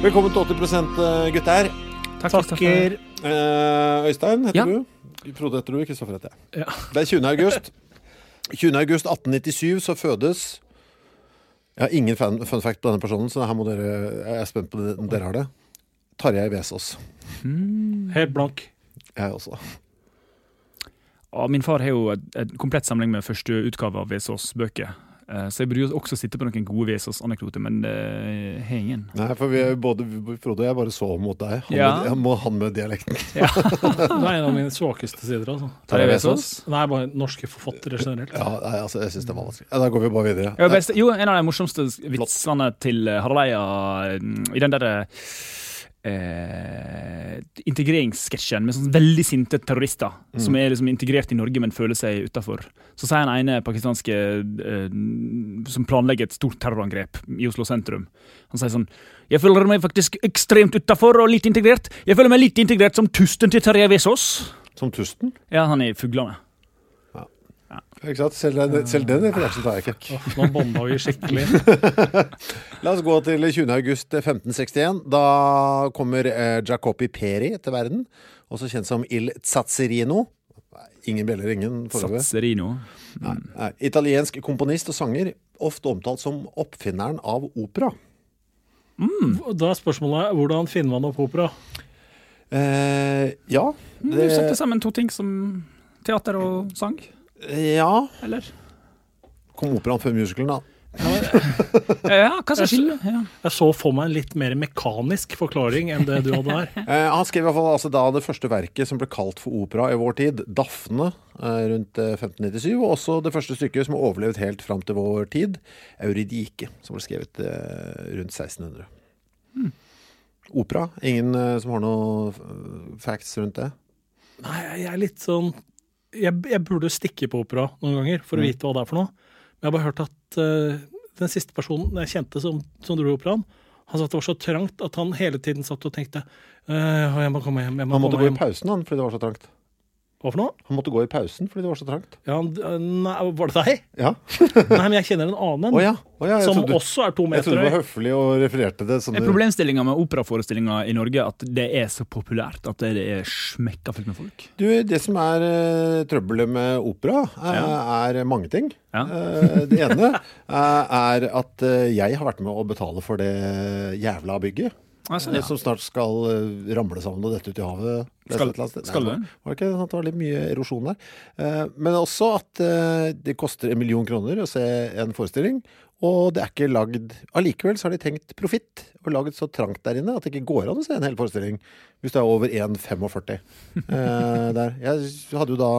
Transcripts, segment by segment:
Velkommen til 80% gutter. Takker. Eh, Øystein heter Ja. du. Frode heter du. Kristoffer heter jeg. Ja. Det er 20. august. 20. august 1897 så fødes Jeg har ingen fan, fun fact på denne personen, så her må dere, jeg er spent på det, om dere har det. Tarjei Vesaas. Helt blank. Jeg også. Ja, min far har jo et komplett samling med første utgave av Vesaas-bøker. Eh, Så jeg burde jo også sitte på noen gode Vesaas-anekdoter, men det har ingen. Nei, for vi er både Frode og jeg bare så mot deg. Han, Ja. med, han, må, han med dialekten. Det er en av mine svakeste sider. altså. Tarjei Vesaas? Nei, bare norske forfattere generelt. Ja, nei, altså, jeg syns det var vanskelig. Ja, da går vi bare videre. Ja, best, jo, en av de morsomste vitsene til Harald Eia mm, i den derre eh, integreringssketsjen med sånn veldig sinte terrorister som er liksom integrert i Norge, men føler seg utafor. Så sier han ene pakistanske eh, som planlegger et stort terrorangrep i Oslo sentrum. Han sier sånn Jeg føler meg faktisk ekstremt utafor og litt integrert. Jeg føler meg litt integrert som tusten til Terje Vesaas. Som Tusten. Ja, han er i Fuglene. Ikke sant? Selv, den- selv den referansen tar jeg ikke. Nå bånda vi skikkelig. La oss gå til 20. august 1561. Da kommer eh, Jacopi Peri til verden, også kjent som Il Zazzerino. Ingen bjeller, ingen foreløpig. Nei, nei. Italiensk komponist og sanger, ofte omtalt som oppfinneren av opera. Da er spørsmålet hvordan finner man opp opera? Eh, ja, Du setter sammen to ting som teater og sang, ja eller? Kom operaen før musicalen, da? Ja, hva som skiller? Ja. Jeg så for meg en litt mer mekanisk forklaring enn det du hadde her. Eh, han skrev i hvert fall altså da det første verket som ble kalt for opera i vår tid, 'Dafne', eh, rundt eh, 1597. Og også det første stykket som har overlevd helt fram til vår tid, 'Euridike', som ble skrevet eh, rundt 1600. Opera? Ingen eh, som har noe eh, facts rundt det? Nei, jeg er litt sånn Jeg, jeg burde stikke på opera noen ganger for å vite hva det er for noe. Men jeg har bare hørt at uh, den siste personen jeg kjente som, som dro operaen, han sa at det var så trangt at han hele tiden satt og tenkte uh, jeg må komme hjem. Jeg må Han måtte gå i pausen han, fordi det var så trangt. Hva for noe? Han måtte gå i pausen fordi det var så trangt. Ja, han, øh, nei, var det deg? Ja. Nei, men jeg kjenner en annen Å ja. oh, ja. Som du, også er to meter jeg trodde du var høflig og refererte det som Er problemstillinga med operaforestillinger i Norge at det er så populært at det er smekka fullt med folk? Du, det som er uh, trøbbelet med opera, er, er mange ting. Ja. Eh, det ene eh, er at eh, jeg har vært med å betale for det jævla bygget. Altså, ja. Som snart skal eh, ramle sammen og dette ut i havet. Skal- skal det? Var det ikke sant? det var litt mye erosjon der? Eh, men også at eh, det koster en million kroner å se en forestilling. Og det er ikke lagd Allikevel så har de tenkt profitt og lagd så trangt der inne at det ikke går an å se en hel forestilling hvis det er over 1,45 eh, der. Jeg hadde jo da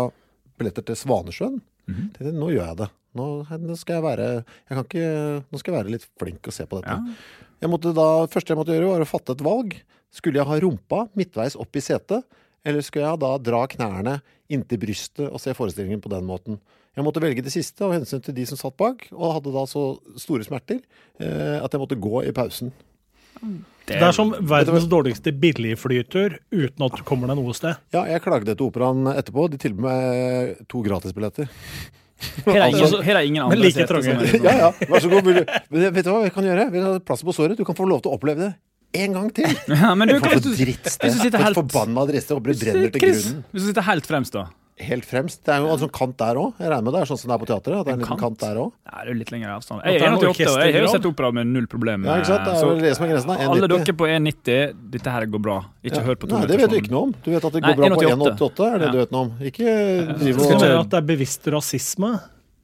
billetter til Svanesjøen. Tenkte, nå gjør jeg det. Nå, nå skal jeg være jeg kan ikke, Nå skal jeg være litt flink og se på dette. Jeg måtte da, første jeg måtte gjøre, var å fatte et valg. Skulle jeg ha rumpa midtveis opp i setet, eller skulle jeg da dra knærne inntil brystet og se forestillingen på den måten? Jeg måtte velge det siste av hensyn til de som satt bak, og hadde da så store smerter eh, at jeg måtte gå i pausen. Det er som verdens dårligste billigflytur uten at du kommer deg noe sted. Ja, jeg klagde til operaen etterpå. De tilbød meg to gratisbilletter. Her er ingen, her er ingen Men andre like seter som trange. liksom- Ja, ja, vær så god. vil du- vet du hva vi kan gjøre? Vi har plass på såret. Du kan få lov til å oppleve det en gang til. Ja, men du, For et drittsted. hvis du sitter For et helt- forbanna drittsted. Håper det brenner til grunnen. hvis du sitter helt fremst, da. Helt fremst. Det er jo en sånn kant der òg. Jeg regner med det er sånn som det er på teatret. At det er en En liten kant? kant der òg. Ja, det er jo litt lengre avstand. Jeg 1,88, og jeg har jo sett opera med null problem. Ja, ikke sant? Det er vel det som er grensen, da. alle dere på 1,90, dette her går bra. Ikke hør på Nei, det vet du ikke noe om. Du vet at det Nei, går bra på 1,88. 1,88, er det Ja. du vet noe om. Ikke driv Skal og du at det er bevisst rasisme?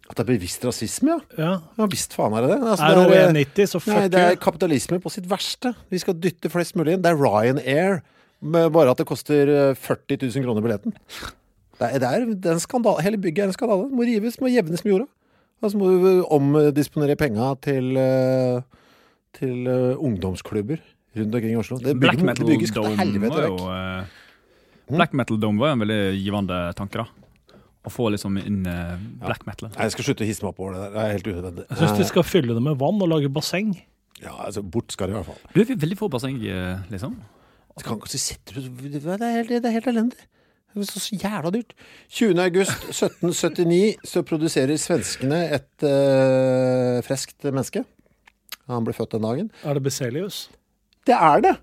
At det er bevisst rasisme, ja. Ja. Ja visst faen er det det. Altså, Er det er- 90, så Nei, det er kapitalisme på sitt verste. Vi skal dytte flest mulig inn. Det er Ryanair, med bare at det koster eh, 40 000 kroner billetten. Det er, det er, det er en skandale. Hele bygget er en skandale. Det må rives, må jevnes med jorda. Og så må du omdisponere penga til, eh, til eh, ungdomsklubber rundt omkring i Oslo. Det Black Metal det bygget skal Dome helvete var jo vekk. Mm. Black Metal Dome var jo en veldig givende tanke, da. Å få liksom inn uh, black metal. Nei, jeg skal slutte å hisse meg opp over det der. Det er helt unødvendig. Jeg syns de skal fylle det med vann og lage basseng. Ja, altså, bort skal det i hvert fall. Du er veldig få basseng, liksom. Det kan Det er helt, det er helt elendig. Det er så, jævla dyrt. 20. august 1779 så produserer svenskene et uh, friskt menneske. Han ble født den dagen. Er det Beselius? Det er det!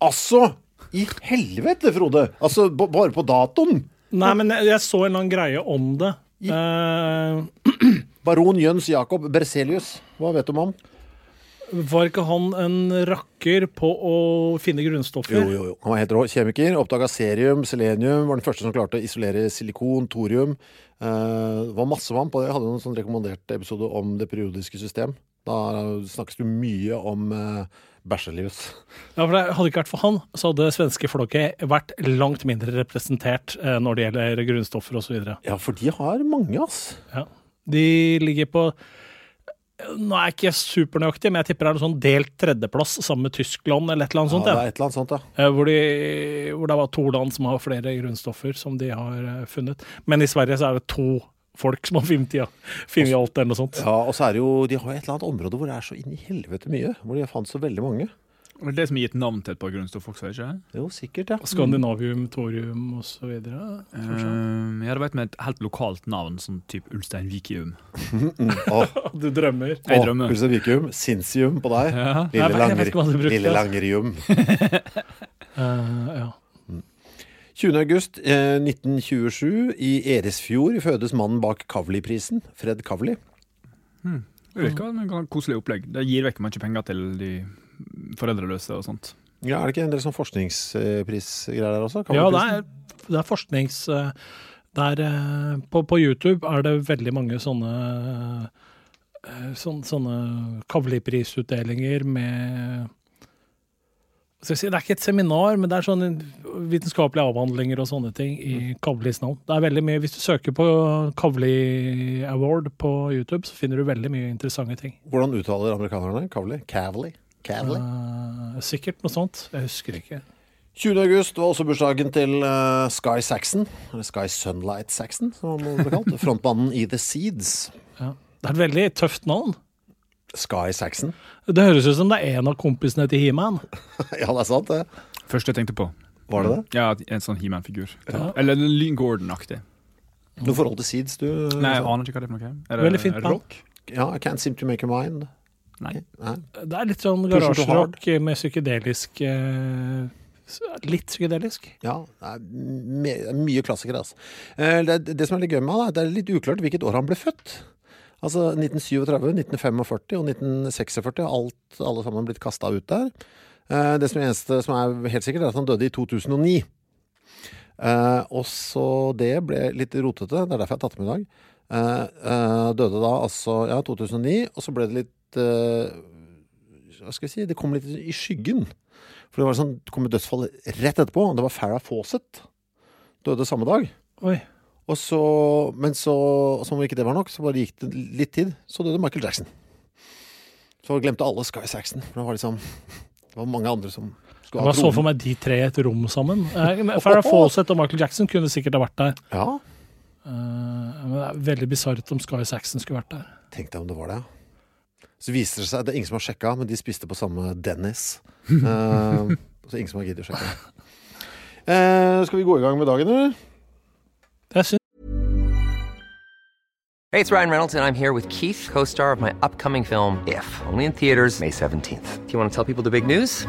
Altså! I helvete, Frode! Altså, bare på datoen! Nei, men jeg, jeg så en eller annen greie om det. Eh, Baron Jøns Jakob Berselius. Hva vet du om han? Var ikke han en rakker på å finne grunnstoffer? Jo, jo, jo. Han var helt rå. Kjemiker. Oppdaga serium, selenium. Var den første som klarte å isolere silikon, thorium. Eh, det var masse vann på det. Jeg hadde en sånn rekommandert episode om det periodiske system. Da snakkes det mye om uh, bæsjelius. Ja, for det Hadde ikke vært for han, så hadde svenske flokket vært langt mindre representert eh, når det gjelder grunnstoffer osv. Ja, for de har mange, ass. Ja. De ligger på Nå er jeg ikke supernøyaktig, men jeg tipper det er noe sånn delt tredjeplass sammen med Tyskland eller et eller annet Ja, sånt. det er et eller annet sånt, ja. Eh, Hvor, de, hvor det var to land som har flere grunnstoffer som de har eh, funnet. Men i Sverige så er det to folk som har funnet, ja, funnet alt eller noe sånt. Ja, Og så er det jo De har et eller annet område hvor det er så inn i helvete mye. Hvor de fant så veldig mange. Det er det som har gitt navn til et par grunnstoff også, ikke? Jo, sikkert, ja. Skandinavium, thorium osv. Um, Uh, ja, det var et med et helt lokalt navn, sånn type Ulsteinvikium. oh. du drømmer. Jeg drømmer. drømmer. Ulsteinvikium, Sinsium på deg. Ja. Lille, Nei, jeg vet langer, brukte. lille langerium. uh, ja. 20. august eh, 1927 i Eresfjord fødes mannen bak Kavli-prisen, Fred Kavli. Det virker som et koselig opplegg. Det gir vekk mye penger til de foreldreløse og sånt. Ja, Er det ikke en del sånn forskningsprisgreier der også? ja, det er, det er forsknings... eh, Der, eh, på, på YouTube er det veldig mange sånne eh, sånne, sånne Kavli-prisutdelinger med skal si, Det er ikke et seminar, men det er sånne vitenskapelige avhandlinger og sånne ting i Kavlis navn. Det er veldig mye, Hvis du søker på Kavli Award på YouTube, så finner du veldig mye interessante ting. Hvordan uttaler amerikanerne Kavli? Kavli? Kavli? Uh, sikkert noe sånt. Jeg husker ikke. 20. august var også bursdagen til uh, Sky Saxon, eller Sky Sunlight Saxon, som det ble kalt. Frontmannen i The Seeds. Ja. Det er et veldig tøft navn. Sky Saxon. Det høres ut som det er en av kompisene til He-Man. ja, det er sant, det. Første jeg tenkte på. Var det det? Ja, en sånn He-Man-figur. Eller Lyn Gordon-aktig. Noe forhold til Seeds, du? Nei, jeg aner ikke hva det er for noe. Er det Veldig fint er det rock? Ja, I Can't Seem to Make Your Mind. Nei. Nei. Det er litt sånn garasjerock med psykedelisk eh, Litt psykedelisk. Ja, det er mye klassikere, altså. Eh, Det, det som er litt gøy med han, er det er litt uklart hvilket år han ble født. Altså 1937, 1945 og 1946 har alt, alle sammen blitt kasta ut der. Eh, Det som er eneste som er helt sikkert, er at han døde i 2009. Eh, og så det ble litt rotete, det er derfor jeg har tatt med i dag. Eh, eh, døde da altså ja, 2009, og så ble det litt litt eh, Hva skal jeg si? Det kom litt i skyggen. For det var sånn, det kom et dødsfall rett etterpå. Det var Farrah Fawcett. Døde samme dag. Oi. Og så, men så, som om ikke det var nok, så bare gikk det litt tid, så døde Michael Jackson. Så glemte alle Sky Saxon. For det var liksom Det var mange andre som skulle ha Jeg bare så for meg de tre i et rom sammen. Eh, men Farrah Fawcett og Michael Jackson kunne sikkert ha vært der. Ja, Uh, men det er veldig bisart om Sky Saxon skulle vært der. Tenk deg om det var det. Så viser det seg, det er ingen som har sjekka, men de spiste på samme Dennis. Uh, så ingen som har giddet å sjekke. Uh, skal vi gå i gang med dagen, eller? Jeg syns Hey, it's Ryan Reynolds, and I'm here with Keith, co star of my upcoming film, If, only in theaters, May 17th. Do you want to tell people the big news?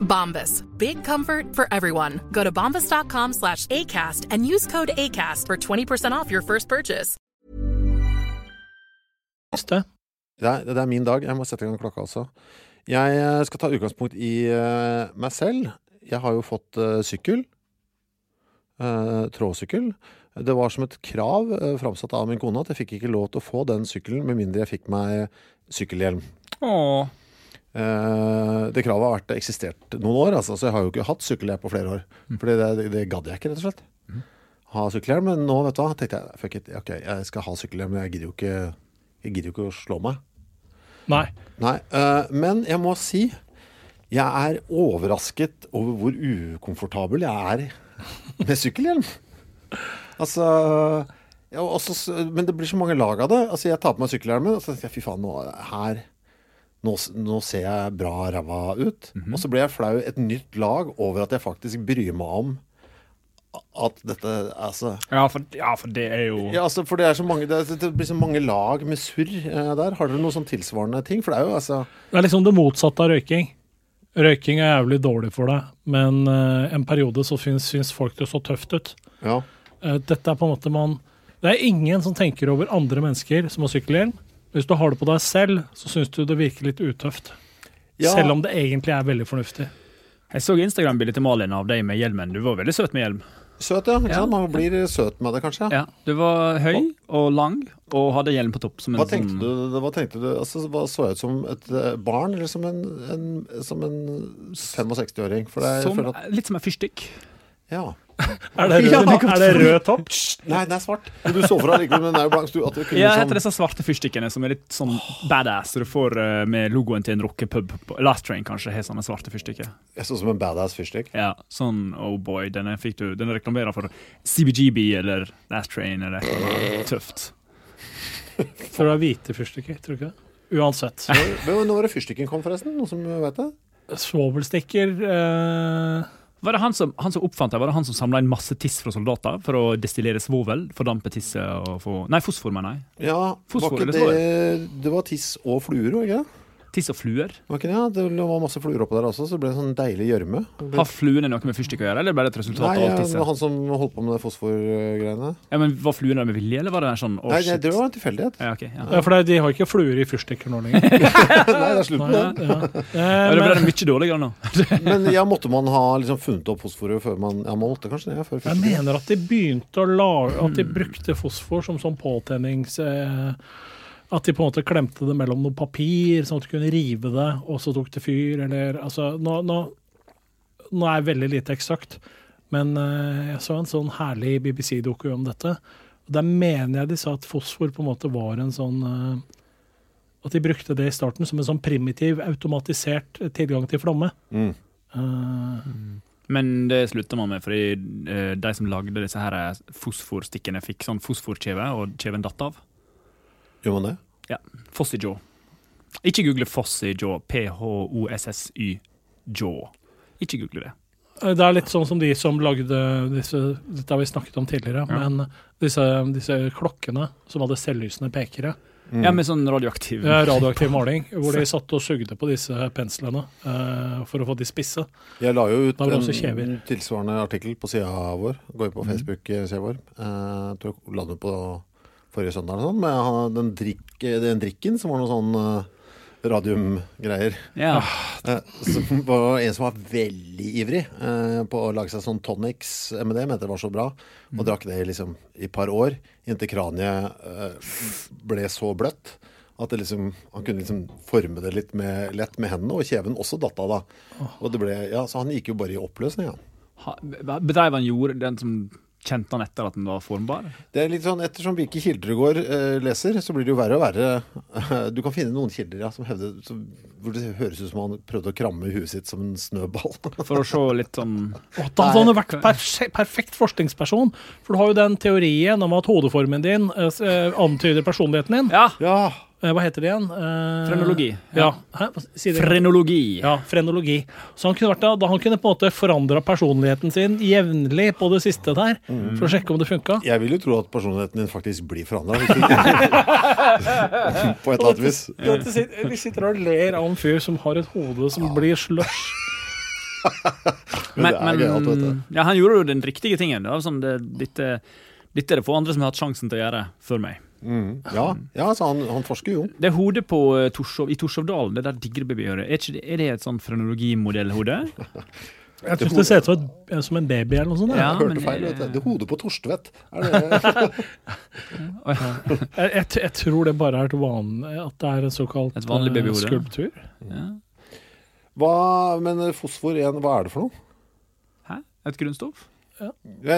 Bombas. Big comfort for everyone. Go to bombas.com slash ACAST and use code ACAST for 20% off your first purchase. det. Er, det er min dag. Jeg må sette i gang klokka også. Jeg eh, skal ta utgangspunkt i uh, meg selv. Jeg har jo fått uh, sykkel. Uh, trådsykkel. Det var som et krav uh, framsatt av min kone at jeg fikk ikke lov til å få den sykkelen med mindre jeg fikk meg sykkelhjelm. Åh. Eh, det kravet har vært eksistert noen år, altså, så jeg har jo ikke hatt sykkelhjelm på flere år. Fordi det, det, gadd jeg ikke, rett og slett. Ha sykkelhjelm. Men nå vet du hva, tenkte jeg fuck it, ok, jeg skal ha sykkelhjelm, men jeg gidder jo ikke, jeg gidder jo ikke å slå meg. Nei. Nei, øh, men jeg må si jeg er overrasket over hvor ukomfortabel jeg er med sykkelhjelm. Altså også, Men det blir så mange lag av det. Altså Jeg tar på meg sykkelhjelmen og så tenker jeg fy faen, nå, her nå, nå ser jeg bra ræva ut. Og så blir jeg flau et nytt lag over at jeg faktisk bryr meg om at dette Altså Ja, for, ja, for det er jo ja, altså, for det, er så mange, det, det blir så mange lag med surr eh, der. Har dere noen sånn tilsvarende ting? For det er jo altså Det er liksom det motsatte av røyking. Røyking er jævlig dårlig for deg, men eh, en periode så syns, syns folk det så tøft ut. Ja. Eh, dette er på en måte man Det er ingen som tenker over andre mennesker som har sykkelhjelm. Hvis du har det på deg selv, så syns du det virker litt utøft. Ja. Selv om det egentlig er veldig fornuftig. Jeg så Instagram-bildet til Malin av deg med hjelmen. Du var veldig søt med hjelm. Søt, ja. Ja. Man blir søt med det, kanskje. Ja, Du var høy og lang og hadde hjelm på topp. Som en Hva tenkte sånn, du? Hva tenkte du? Altså, hva så jeg ut som et eh, barn, eller som en, en, en 65-åring? For det er, jeg som, føler at, litt som en fyrstikk. ja. Er det rød, er det rød topp? Nei, den er svart. Du så for deg likevel, men den er jo blank. Du, at det kunne Ja, sånn- heter disse svarte fyrstikkene som er litt sånn badass. Du får eh, med logoen til en rockepub. Last Train kanskje har sånne svarte fyrstikker. Jeg så som en badass fyrstikk. Ja, sånn oh boy, denne fikk du Den reklamerer for CBGB eller Last Train eller tøft. For å ha hvite fyrstikker, tror du ikke det? Uansett. Når var det fyrstikken kom, forresten? Noen som vet det? Svovelstikker eh, Var det han som, han som oppfant det? Var det han som samla inn masse tiss fra soldater for å destillere svovel? Fordampe tisset og få Nei, fosfor, mener jeg. Ja, Fosfor var ikke det, det var tiss og fluer, var ikke det? Tiss og fluer. Okay. Ja, det var masse fluer oppå der også, så det ble en sånn deilig gjørme. Har fluene noe med fyrstikk å gjøre, eller ble det et resultat Nei, av det tisset? han som holdt på med det fosforgreiene. Ja, men Var fluene der med vilje, eller var det sånn oh, Nei, det, det var en tilfeldighet. Ja, okay, ja. Ja, for de har ikke fluer i fyrstikker nå lenger. Nei, det er slutt på det. Ja, ja. Ja, Eh, det ble men, mye dårligere nå. Men ja, måtte man ha liksom funnet opp fosforet før man Ja, man måtte kanskje det før jeg mener at de begynte å lage At de brukte fosfor som sånn påtennings... Eh, at de på en måte klemte det mellom noe papir, sånn at du kunne rive det, og så tok det fyr, eller altså Nå, nå, nå er jeg veldig lite eksakt, men uh, jeg så en sånn herlig BBC-doku om dette. og Der mener jeg de sa at fosfor på en måte var en sånn uh, At de brukte det i starten som en sånn primitiv, automatisert tilgang til flomme. Mm. Eh, Men det slutta man med, fordi de som lagde disse her fosforstikkene, fikk sånn fosforkjeve, og kjeven datt av. Gjør man det? Ja. Fossy-jaw. Ikke google Fossy-jaw. P-h-o-s-s-y-jaw. Ikke google det. Det er litt sånn som de som lagde disse Dette har vi snakket om tidligere, Ja. men disse, disse klokkene som hadde selvlysende pekere. Ja, med sånn radioaktiv Ja, radioaktiv maling, hvor de satt og sugde på disse penslene uh, for å få de spisse. Jeg la jo ut en kjever. tilsvarende artikkel på sida vår. Gå jo på Mhm. Facebook-sida vår. Uh, Jeg tror jeg la den på forrige søndag eller sånn, med den, drikk, den drikken som var noe sånn uh, radiumgreier. Ja. Uh, Som var en som var veldig ivrig uh, på å lage seg sånn tonics med det, mente det var så bra. Og drakk det liksom i et par år, inntil kraniet eh, ble så bløtt. At det liksom, han kunne liksom forme det litt med, lett med hendene, og kjeven også datt av da. Og det ble, ja, Så han gikk jo bare i oppløsning, han. Ha- Bedreiv han jord, den som kjente han etter at den var formbar? Det er litt sånn, Ettersom hvilke kilder du går eh, leser, så blir det jo verre og verre. Du kan finne noen kilder ja, som hevder som, hvor det høres ut som han prøvde å kramme huet sitt som en snøball. For å se litt sånn oh, da hadde han vært perfekt forskningsperson, for du har jo den teorien om at hodeformen din eh, eh, antyder personligheten din. Ja! Ja, hva heter det igjen? Eh, Frenologi. Ja. ja. Si. Frenologi. Ja, frenologi. Så han kunne vært da, da han kunne på en måte forandra personligheten sin jevnlig på det siste der, for å sjekke om det funka. Jeg vil jo tro at personligheten din faktisk blir forandra. på et eller annet vis. Vi sitter og ler av en fyr som har et hode som blir slush. Men men, men gøyalt, ja, han gjorde jo den riktige tingen. Det var sånn, det, dette, dette er det få andre som har hatt sjansen til å gjøre før meg. Mm. Ja, ja så han, han forsker jo. Det er hodet på eh, Torshov, i Torshovdalen, det der digrebabyhøret. Er, er det et sånn frenologimodellhode? Jeg syns det ser ut som, en baby eller noe sånt. Ja, jeg Hørte men, feil. vet du. eh, Det er hodet på Torstvedt. Er det Jeg, jeg, jeg tror det bare er et vanlig At det er en såkalt Et vanlig eh, babyhode. skulptur. Ja. hva, Men fosfor igjen, hva er det for noe? Hæ? Et grunnstoff? Ja,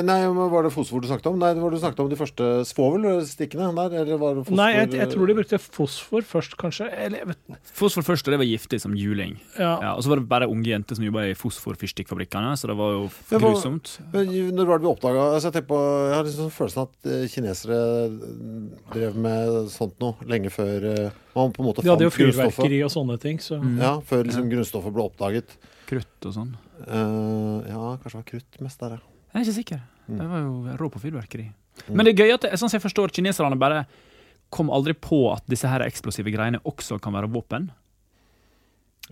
Nei, men Var det fosfor du snakket om? Nei, det var du snakket om de første svovelstikkene der? Eller var det fosfor Nei, jeg, jeg tror de brukte fosfor først, kanskje. Eller jeg vet Fosfor først, og det var giftig som juling. Ja. Ja, og så var det bare unge jenter som jobba i fosforfyrstikkfabrikkene, så det var jo grusomt. Men Når var det vi oppdaga altså, jeg, på, jeg har liksom følelsen at eh, kinesere drev med sånt noe lenge før eh, man på en måte De hadde jo fant grunnstoffet. fyrverkeri og sånne ting, så Mm. Ja, før liksom grunnstoffet ble oppdaget. Krutt og sånn. Uh, ja, kanskje det var krutt mest der, ja. Jeg er ikke sikker. Mm. Det var jo rå på fyrverkeri. Men det er gøy at sånn som jeg forstår, kineserne bare kom aldri på at disse her eksplosive greiene også kan være våpen.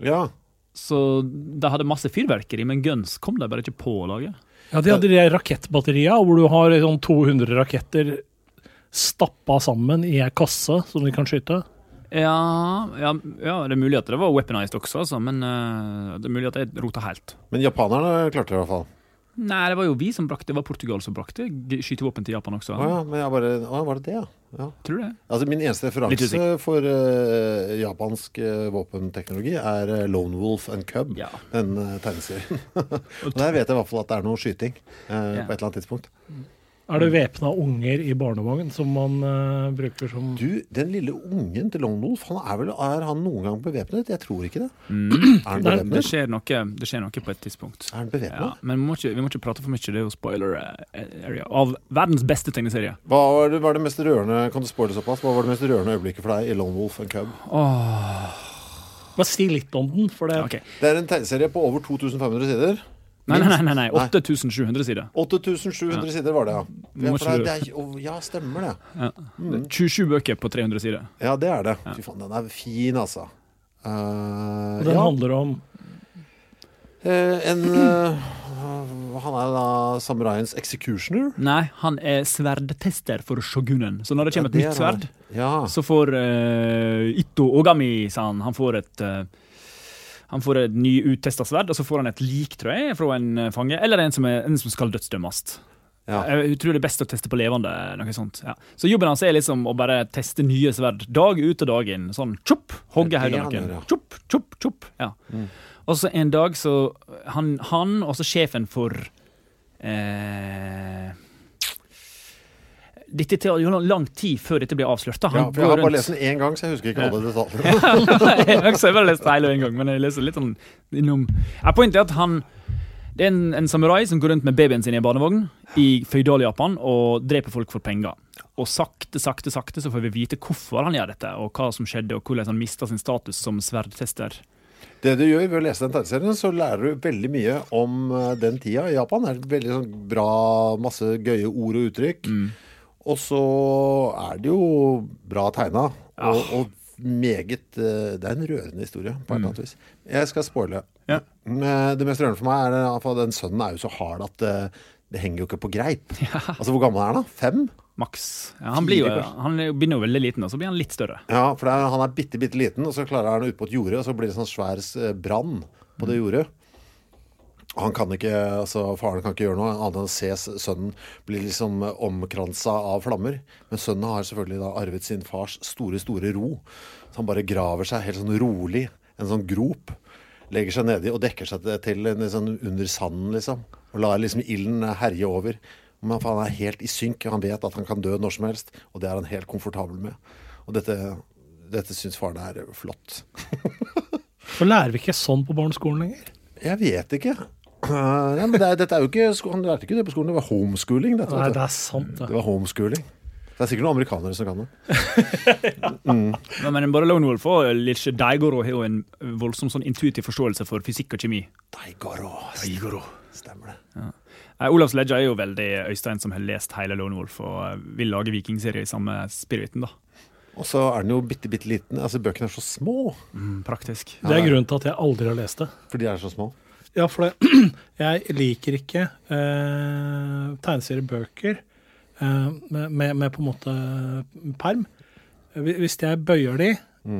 Ja, Så de hadde masse fyrverkeri, men guns kom de bare ikke på å lage. Ja, de hadde de rakettbatterier hvor du har sånn 200 raketter stappa sammen i ei kasse som de kan skyte. Ja, ja, ja, det er mulig at det var weaponized også, altså, men uh, det er mulig at jeg rota helt. Men japanerne klarte det i hvert fall. Nei, det var jo vi som brakte, det var Portugal som brakte skytevåpen til Japan også. Å ja, men jeg bare Å, var det det, ja? ja. Tror du det? Altså Min eneste referanse for uh, japansk uh, våpenteknologi er uh, Lone Wolf and Cub, Ja. den uh, tegneserien. og der vet jeg i hvert fall at det er noe skyting på et eller annet tidspunkt. Er det væpna unger i barnevogn som man uh, bruker som Du, den lille ungen til Longnolf, han er vel Er han noen gang bevæpnet? Jeg tror ikke det. Mm. Er han Det skjer, noe, det skjer noe på et tidspunkt. Er han bevæpnet? Ja, men vi må, ikke, vi må ikke prate for mye, det er jo spoiler eh, area. Av verdens beste tegneserie. Hva var det, var det mest rørende Kan du spoile såpass? Hva var det mest rørende øyeblikket for deg i Longnolf Wolf and Cub? Åh. Bare si litt om den, for det Okay. Det er en tegneserie på over 2500 sider. Nei, nei, nei, nei, nei. Nei. 8700 sider. 8700 sider var det, ja. Ja, for det, det er, ja stemmer det. Ja. Det er 27 bøker på 300 sider. Ja, det er det. Fy faen, den er fin, altså. Uh, og den ja, handler om uh, en uh, Han er da samuraiens executioner. Nei, han er sverdtester for shogunen. Så når det kommer Ja, det et nytt er sverd. Ja. så får Itto Ogami, sa han, han får et han får et nyuttesta sverd, og så får han et lik, tror jeg, fra en eh, fange. Eller en som, er, en som skal dødsdømmes. Ja. Jeg tror det er best å teste på levende. noe sånt. Ja. Så jobben hans er liksom å bare teste nye sverd dag ut og dag inn. Sånn tjopp, hogge hodet av noen. ja. Tjopp, tjopp, tjopp. Ja. Og så en dag så Han, han og så sjefen for eh, Dette tar jo lang tid før dette blir avslørt. da. ja, for jeg har bare rundt- lest den én gang, så jeg husker ikke alle detaljene. jeg har bare lest hele en gang, men jeg leser litt sånn innom Poenget er at han Det er en, en samurai som går rundt med babyen sin i en barnevogn i Føydal-Japan og dreper folk for penger. Og sakte, sakte, sakte så får vi vite hvorfor han gjør dette, og hva som skjedde, og hvordan han mista sin status som sverdtester. Det du gjør ved å lese den tegneserien, så lærer du veldig mye om eh, den tida i Japan. Det er veldig sånn bra, masse gøye ord og uttrykk. Og så er det jo bra tegna. Og, og meget eh, Det er en rørende historie, på et eller annet vis. Jeg skal spoile. Ja. Det mest rørende for meg er at den sønnen er jo så hard at det, det henger jo ikke på greip. Altså, Hvor gammel er han da? Fem? Maks. Ja, han, blir jo, han er begynner jo veldig liten, og så blir han litt større. Ja, for er, han er bitte, bitte liten, og så klarer han ut på et jorde, og så blir det sånn svær eh, brann på det jordet. Han kan ikke, altså Faren kan ikke gjøre noe annet enn å se sønnen bli liksom omkransa av flammer. Men sønnen har selvfølgelig da arvet sin fars store, store ro. Så han bare graver seg helt sånn rolig, en sånn grop. Legger seg nedi og dekker seg til- sånn under sanden, liksom. Og lar liksom ilden herje over. Men han er helt i synk. Han vet at han kan dø når som helst, og det er han helt komfortabel med. Og dette, dette syns faren er flott. Så lærer vi ikke sånn på barneskolen lenger. Jeg vet ikke. Uh, ja, men det dette er jo ikke Han lærte ikke det på skolen, det var homeschooling. Dette, Nei, det er sant, det. det var homeschooling. Det er sikkert noen amerikanere som kan det. Men, men bare Lone Wolf og Liche Daigoro har jo en voldsom sånn intuitiv forståelse for fysikk og kjemi. Daigoro. Daigoro. Stemmer det. Eh, Olavs Ledja er jo veldig Øystein som har lest hele Lone Wolf og eh, vil lage vikingserie i samme spiriten. da. Og så er den jo bitte, bitte liten. Altså, Bøkene er så små. Mm, praktisk. Det er grunnen til at jeg aldri har lest det. For de er så små. Ja, for det, jeg liker ikke eh, tegneseriebøker eh, med, med, på en måte perm. Hvis jeg bøyer de,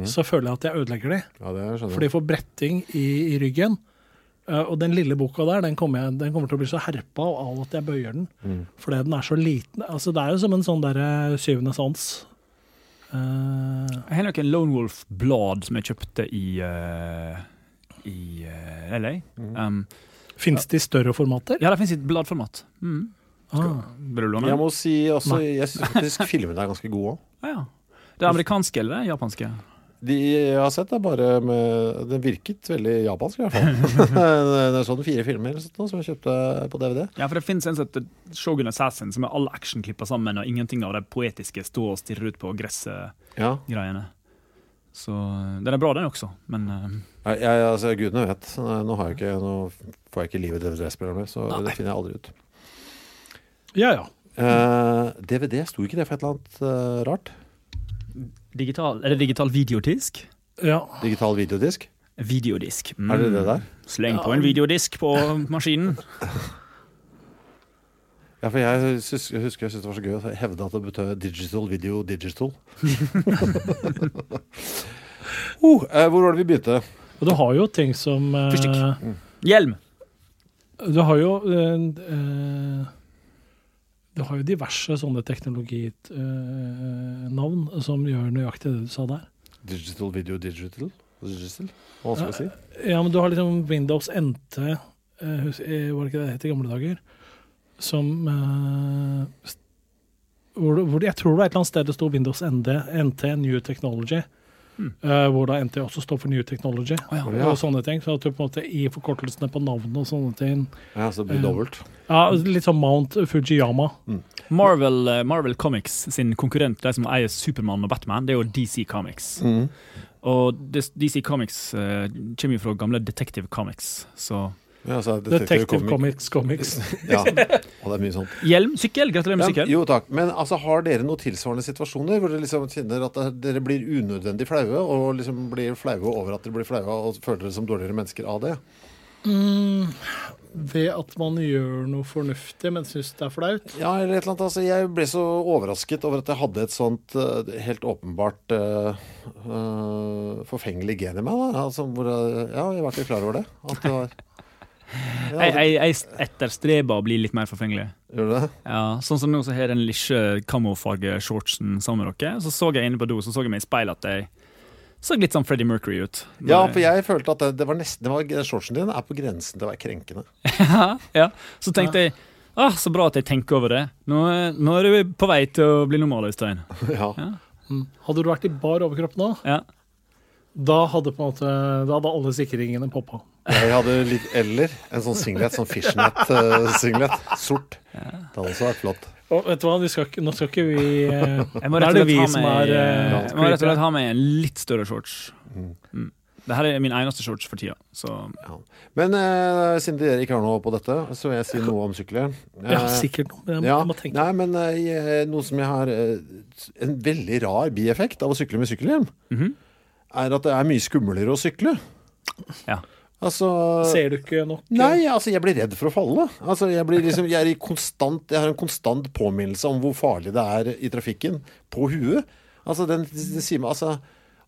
så føler jeg at jeg ødelegger de. Ja, det skjønner For de får bretting i, i ryggen. Eh, og den lille boka der, den kommer, jeg, den kommer til å bli så herpa av at jeg bøyer den. Fordi den er så liten. Altså, det er jo som en sånn derre syvende sans. Eh, Jeg har nok en Lone Wolf-blad som jeg kjøpte i, eh, i uh, LA. Um, Fins det i større formater? ja, det fins i et bladformat. Mm. Ah. Jeg må si også, jeg syns faktisk filmene er ganske gode òg. Ja, ja. Det amerikanske eller det japanske? De jeg har sett, er bare med Den virket veldig japansk, i hvert fall. det er sånn fire filmer eller sånt, som jeg kjøpte på DVD. Ja, for det fins en som heter Shogun Assassin, som er all action klippa sammen, og ingenting av det poetiske stå og stirre ut på gresset-greiene. Ja. Så eh, den er bra, den også, men uh... Jeg, jeg, altså, Gudene vet. Nå, har jeg ikke, nå får jeg ikke livet DVD-spillerne mer, så det finner jeg aldri ut. Ja, ja. Uh, DVD, sto ikke det for et eller annet uh, rart? digital, Er det digital videodisk? ja. Digital videodisk? Videodisk. Mm. Er det det der? Sleng på en videodisk på maskinen. Ja, for jeg, husker jeg husker jeg syntes det var så gøy å hevde at det betød digital video digital. oh, eh, hvor var det vi begynte? Og du har jo ting som eh, Fyrstikk. Hjelm. Du har jo eh, eh, Du har jo diverse sånne teknologinavn som gjør nøyaktig det du sa der. Digital video digital? digital? Hva skal jeg si? Ja, men du har liksom Windows NT, eh, eh, var det ikke det det het i gamle dager? Som uh, hvor, hvor Jeg tror det var et eller annet sted det sto Windows ND, NT, New Technology. eh, hvor da NT også står for New Technology. ja. Og sånne ting. Så at du på en måte i forkortelsene på navnet og sånne ting Ja, så det blir dobbelt. dobbelt. Ja, litt sånn Mount Fujiyama. Marvel, eh, Marvel Comics sin konkurrent, de som eier Supermann og Batman, det er jo DC Comics. Mm. Og DC Comics uh, kommer jo fra gamle Detective Comics, så Ja, altså, Detective Comics Comics. ja, og det er mye sånt. Hjelm, sykkel, gratulerer med Ja, sykkel. jo takk, men altså, har dere noen tilsvarende situasjoner hvor dere liksom kjenner at dere blir unødvendig flaue, og liksom blir flaue over at dere blir flaue, og føler dere som dårligere mennesker av det? Mm, ved at man gjør noe fornuftig, men syns det er flaut. Ja, eller et eller annet. Altså, jeg ble så overrasket over at jeg hadde et sånt eh, helt åpenbart uh, uh, forfengelig gen i meg. Da. Altså, hvor, jeg- ja, jeg var ikke klar over det. At det var ja, Jeg, jeg, jeg etterstreber å bli litt mer forfengelig. Gjør du det? Ja, sånn som nå så har jeg den lille kamofarge-shortsen sammen med dere. Så så jeg inne på do, så så jeg meg i speilet at jeg så litt sånn Freddie Mercury ut. Ja, for jeg følte at det, det var nesten det var, Shortsen din er på grensen til å være krenkende. ja, ja. Så tenkte jeg ah, så bra at jeg tenker over det. Nå, nå er du på vei til å bli normal, Øystein. Ja. ja. Hadde du vært i bar overkropp nå, Ja. da hadde på en måte Da hadde alle sikringene poppa. Jeg hadde litt Eller en sånn singlet, sånn fishnet-singlet. Sort. Det hadde også vært flott. Og vet du hva, vi skal ikke, nå skal ikke vi eh, Jeg må Da rett er og det vi slett ha som meg, er eh, jeg må rett og slett ha meg en litt større shorts. Mm. Dette er min eneste shorts for tida. Så Men eh, siden dere ikke har noe på dette, så vil jeg si noe om sykler. Eh, Eh, sikkert noe, men jeg, ja, jeg må tenke. Nei, men eh, noe som jeg har eh, En veldig rar bieffekt av å sykle med sykkelhjelm, Mhm. er at det er mye skumlere å sykle. Ja. Altså Ser du ikke nok? eh, Nei, altså jeg blir redd for å falle. Altså jeg, blir liksom, jeg, er i konstant, jeg har en konstant påminnelse om hvor farlig det er i trafikken på huet. Altså den, den sier meg, altså,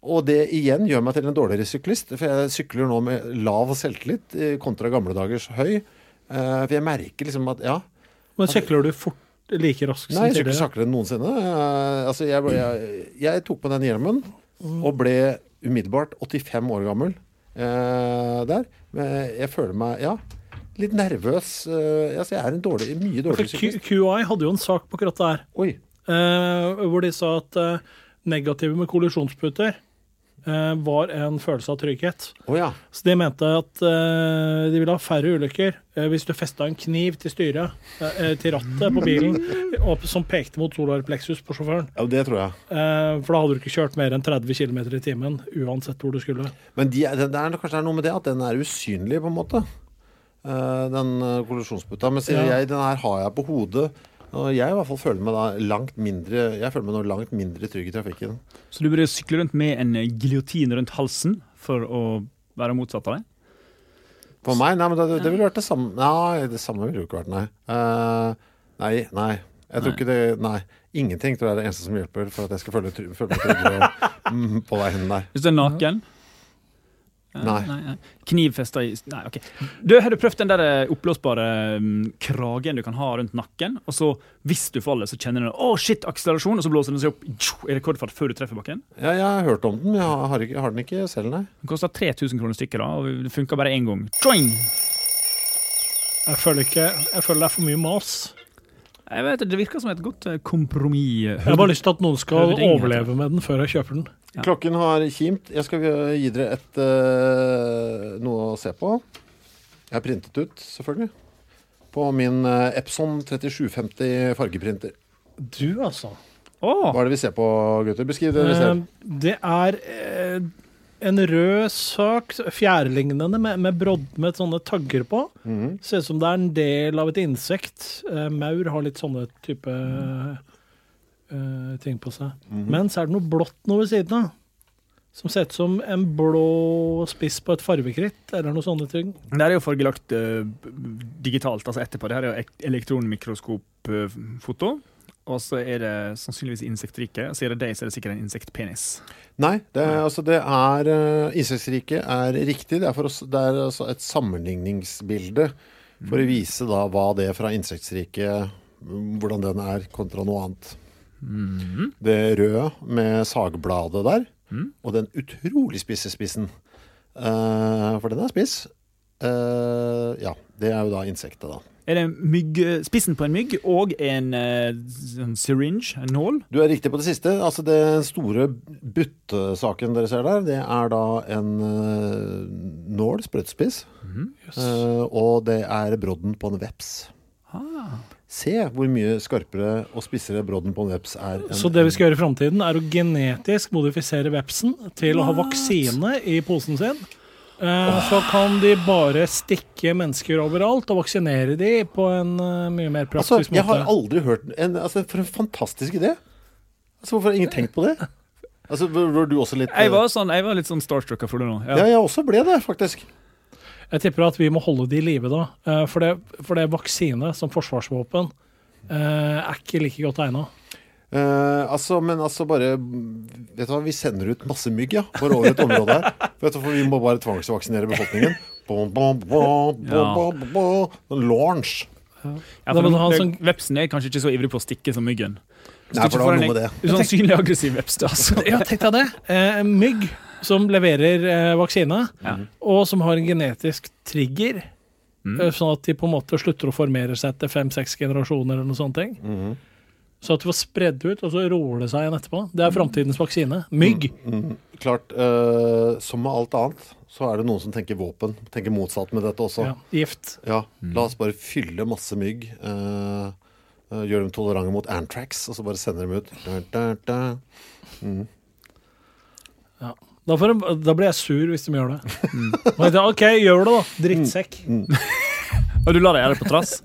og det igjen gjør meg til en dårligere syklist. For jeg sykler nå med lav selvtillit eh, kontra gamle dagers høy. Eh, for jeg merker liksom at ja, Men sykler du fort like raskt Nei, som jeg sykler tidligere? saktere enn noensinne. Altså, jeg, jeg, jeg tok på den hjelmen Mm. og ble umiddelbart 85 år gammel eh, der. Men jeg føler meg, ja, litt nervøs. Uh, altså, jeg er en dårlig, mye dårlig dårligere syklist. QI hadde jo en sak på akkurat det her. Eh, hvor de sa at negative med kollisjonsputer var en følelse av trygghet. Oh, ja. Så de mente at uh, de ville ha færre ulykker uh, hvis du festa en kniv til styret, uh, til rattet på bilen, og, som pekte mot solar plexus på sjåføren. ja, det tror jeg. Eh, for da hadde du ikke kjørt mer enn 30 km i timen uansett hvor du skulle. Men de, det er, kanskje det er noe med det at den er usynlig, på en måte. Eh, den kollisjonsputa. Men sier Ja. jeg, den her har jeg på hodet. Og jeg i hvert fall føler meg da langt mindre Jeg føler meg nå langt mindre trygg i trafikken. Så du burde sykle rundt med en eh, giljotin rundt halsen for å være motsatt av deg? For meg? Nei, men det, det ville vært det samme Nei, det samme ville jo ikke vært, nei. Uh, nei, nei. Jeg tror Nei. ikke det Nei. Ingenting tror jeg er det eneste som hjelper for at jeg skal føle, føle meg tryggere mm, på veien der. Hvis du er naken? Nei. nei, nei. Knivfesta i Nei, OK. Du, har du prøvd den der eh, oppblåsbare mm, kragen du kan ha rundt nakken? Og så, hvis du faller, så kjenner du Å, shit, akselerasjon! Og så blåser den seg opp i rekordfart før du treffer bakken. Ja, jeg har hørt om den, men jeg har, ikke, har den ikke selv, nei. Den koster 3000 kroner stykket, da, og det funka bare én gang. Tjoing! Jeg føler, ikke, jeg føler det er for mye mas. Jeg vet, Det virker som et godt eh, kompromiss. Jeg har bare lyst til at noen skal Høvding, overleve med den før jeg kjøper den. Ja. Klokken har kimt. Jeg skal gi dere et, uh, noe å se på. Jeg har printet ut, selvfølgelig. På min eh, Epson 3750 fargeprinter. Du, altså. Oh. Hva er det vi ser på, gutter? Beskriv det vi ser. Det er en rød sak, fjærlignende, med, med brodd med sånne tagger på. Mm. Ser ut som det er en del av et insekt. Eh, maur har litt sånne type uh, ting på seg. Mhm. Men så er det noe blått noe ved siden av. Som ser ut som en blå spiss på et farvekritt, eller noe sånne ting. Det her er jo fargelagt uh, digitalt, altså etterpå. Det her er jo elektronmikroskopfoto. elektronmikroskopfoto. Og så er det sannsynligvis insektrike. Så er det deg, så er det sikkert en insektpenis. Nei, det, er- altså det er Insektriket er riktig. Det er, oss, det er altså et sammenligningsbilde For å vise da hva det er fra insektriket Hvordan den er kontra noe annet. Mhm. Det røde med sagbladet der, Mm. og den utrolig spisse spissen. Uh, for den er spiss. Uh, ja, det er jo da insektet, da. Er det mygg, spissen på en mygg og en eh, sånn syringe, en nål? Du er riktig på det siste. Altså Den store buttesaken dere ser der, det er da en uh, nål, sprøytespiss. Mhm. Eh, og det er brodden på en veps. Ah. Se hvor mye skarpere og spissere brodden på en veps er. En, Så det vi skal gjøre i framtiden, er å genetisk modifisere vepsen til å ha vaksine i posen sin. Eh, Så kan de bare stikke mennesker overalt og vaksinere de på en eh, mye mer Altså, måte jeg har aldri hørt en, altså, For en fantastisk idé! Altså, Hvorfor har ingen tenkt på det? Altså, Var du også litt Jeg var, sånn, jeg var litt sånn starstruck for det nå. Ja, jeg også ble det, faktisk. Jeg tipper at vi må holde de i live da. eh, For det, for det vaksine som forsvarsvåpen eh, er ikke like godt egna. Eh, altså, men altså bare Vet du hva, vi sender ut masse mygg, ja. for over et område her. Vet du, for vi må bare tvangsvaksinere befolkningen. Bom, bom, bom, bom, bom, Launch. Ja, for må du ha en det- sånn- Vepsen er kanskje ikke så ivrig på å stikke som myggen. Hvis Nei, for det var har noe med det. Usannsynlig aggressiv veps. da, Altså. Ja, tenk deg det. Eh, mygg som leverer eh, vaksine, Ja. og som har en genetisk trigger, Mm. eh, sånn at de på en måte slutter å formere seg etter fem-seks generasjoner eller noe sånt. ting. Mhm. Så at de får spredd ut, og så roer det seg igjen etterpå. Det er framtidens vaksine. Mygg. Mhm. Klart, Uh, som med alt annet, så er det noen som tenker våpen. Tenker motsatt med dette også. Ja, gift. Ja, La oss bare fylle masse mygg. Uh, uh, gjøre dem tolerante mot antrax, og så bare sende dem ut. Da, da, da. Mm. Ja. Da, får de, da blir jeg sur hvis de gjør det. Og jeg OK, gjør det, da. Drittsekk. Og du lar det gjøre det på trass?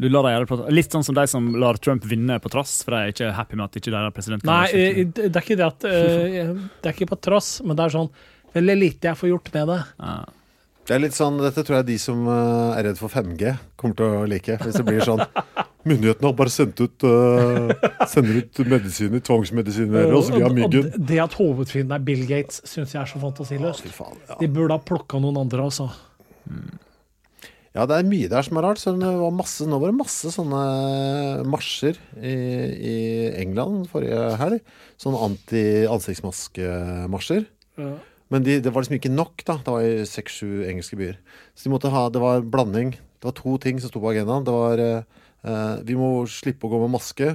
Du lar dem gjøre det på, litt sånn som de som lar Trump vinne på trass, for de er ikke happy med at ikke de er president. Nei, eh, det er ikke det at eh, Det er ikke på tross, men det er sånn Veldig lite jeg får gjort med det. Ja. Det er litt sånn, Dette tror jeg de som eh, er redd for 5G, kommer til å like. Hvis det blir sånn Myndighetene har bare sendt ut uh, sender ut medisiner, tvangsmedisiner, og så vi har Og- og myggen. det- at hovedfienden er Bill Gates, syns jeg er så fantasiløst. Ja. De burde ha plukka noen andre, altså. Ja, det er mye der som er rart. Så det var masse, nå var det masse sånne marsjer i, i England forrige helg. Sånne anti-ansiktsmaskemarsjer. Ja. Men de, det var liksom ikke nok, da. Det var i seks-sju engelske byer. Så de måtte ha, det var blanding. Det var to ting som sto på agendaen. Det var eh, Vi må slippe å gå med maske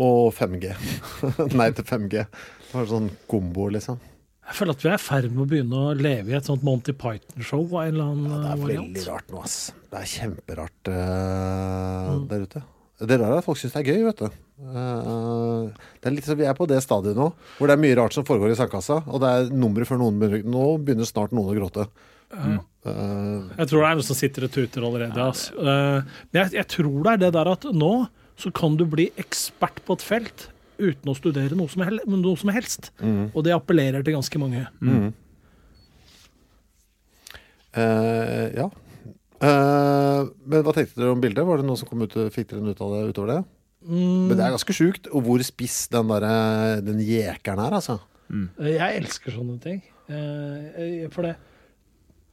og 5G. Nei til 5G. Det var sånn kombo, liksom. Jeg føler at vi er i ferd med å begynne å leve i et sånt Monty Python-show av en eller annen Det eh, er variant. veldig rart nå, ass. Det er kjemperart eh, der ute. Det rare er at folk syns det er gøy, vet du. Uh, det er litt som Vi er på det stadiet nå hvor det er mye rart som foregår i sandkassa. Og det er nummeret før noen begynner Nå begynner snart noen å gråte. Eh, Jeg tror det er noen som sitter og tuter allerede. ass. Uh, Men jeg, jeg tror det er det der at nå så kan du bli ekspert på et felt uten å studere noe som, hel noe som helst. Mm. Og det appellerer til ganske mange. eh, ja. Eh, men hva tenkte dere om bildet? Var det noe som kom ut, fikk dere en ut av det utover det? Mm, Men det er ganske sjukt og hvor spiss den, der, den jekeren er, altså. Jeg elsker sånne ting. Eh, For det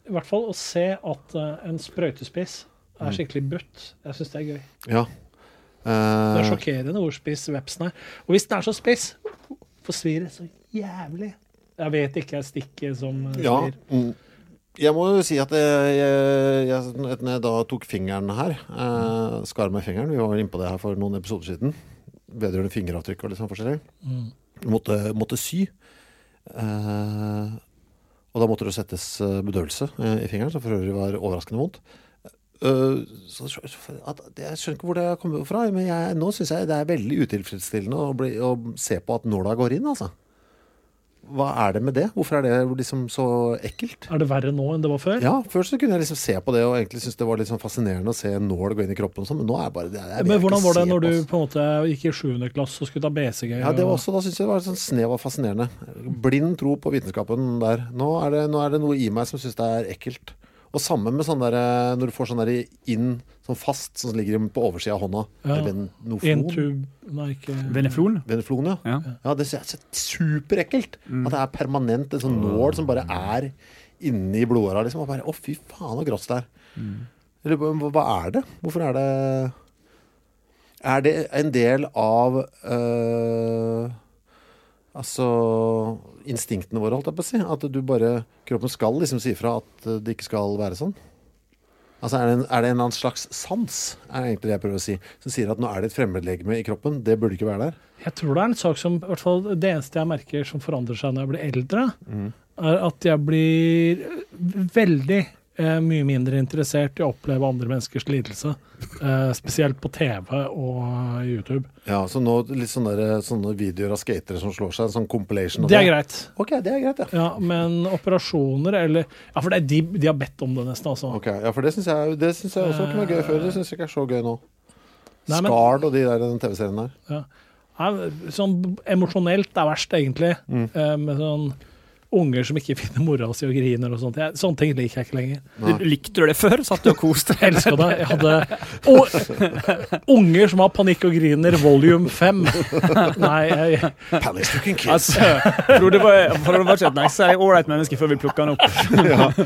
I hvert fall å se at eh, en sprøytespiss er skikkelig brutt. Jeg syns det er gøy. Ja. Det er Eh, sjokkerende hvor spiss vepsen er. Og hvis den er så spiss, hvorfor svir det så jævlig? Jeg vet ikke, jeg stikker som eh, Ja. svir. mm. Jeg må jo si at jeg, jeg, jeg, når jeg da tok fingeren her, eh, skar meg fingeren Vi var inne på det her for noen episoder siden. Vedrørende fingeravtrykk og litt sånn forskjellig. Mm. Måtte, måtte sy. Eh, og da måtte det settes eh, bedøvelse eh, i fingeren, som for øvrig var overraskende vondt. Eh, så, at, jeg skjønner ikke hvor det kommer fra, men jeg, nå syns jeg det er veldig utilfredsstillende å, bli, å se på at nåla går inn, altså. Hva er det med det? Hvorfor er det liksom så ekkelt? Er det verre nå enn det var før? Ja, Før så kunne jeg liksom se på det og egentlig synes det var litt sånn fascinerende å se en nål gå inn i kroppen. og sånn, Men nå er jeg bare jeg, jeg Men hvordan var det når du på, altså. en måte gikk i 7. klasse og skulle ta BCG? Ja, det var også, Da syns jeg det var et sånn snev av fascinerende. Blind tro på vitenskapen der. Nå er det, nå er det noe i meg som syns det er ekkelt. Og sammen med sånn der, eh, når du får sånn der inn sånn fast, sånn som ligger på oversida av hånda. Ja. Venoflon? Nei, ikke Veneflon? Veneflon, ja. Ja. Ja, det er så superekkelt. At det er permanent, en sånn nål som bare er inni blodåra. Liksom, og bare, å, fy faen, så grått det er. Eller hva hva er det? Hvorfor er det Er det en del av øh, Altså instinktene våre, holdt jeg på å si? At du bare Kroppen skal liksom si fra at øh, det ikke skal være sånn? Altså er det, en, er det en eller annen slags sans, er egentlig det jeg prøver å si, som sier at nå er det et fremmedlegeme i kroppen, det burde ikke være der? Jeg tror det er en sak som i hvert fall Det eneste jeg merker som forandrer seg når jeg blir eldre, er at jeg blir veldig eh, mye mindre interessert i å oppleve andre menneskers lidelse. Eh, spesielt på TV og YouTube. Ja, så nå litt sånne, der, sånne videoer av skatere som slår seg, sånn compilation Det er greit. Ok, det er greit, ja. Ja, men operasjoner eller Ja, for det er de, de har bedt om det, nesten. altså. Ok, ja, for det syns jeg, det synes jeg også kunne være gøy før. Det syns jeg ikke er så gøy nå. Nei, men- Skard og de der den TV-serien der. Ja. Sånn emosjonelt er verst, egentlig. Mm. Eh, med sånn unger som ikke finner mora si og griner og sånt. Jeg, sånne ting liker jeg ikke lenger. Du- Likte du det før? Satt du og koste Jeg elska det. Jeg hadde og, Unger som har panikk og griner, volume 5. Nei, jeg, Panic Stricken Kids. Altså, Frode var, Frode var ikke et nei, så er jeg ålreit menneske før vi plukker han opp.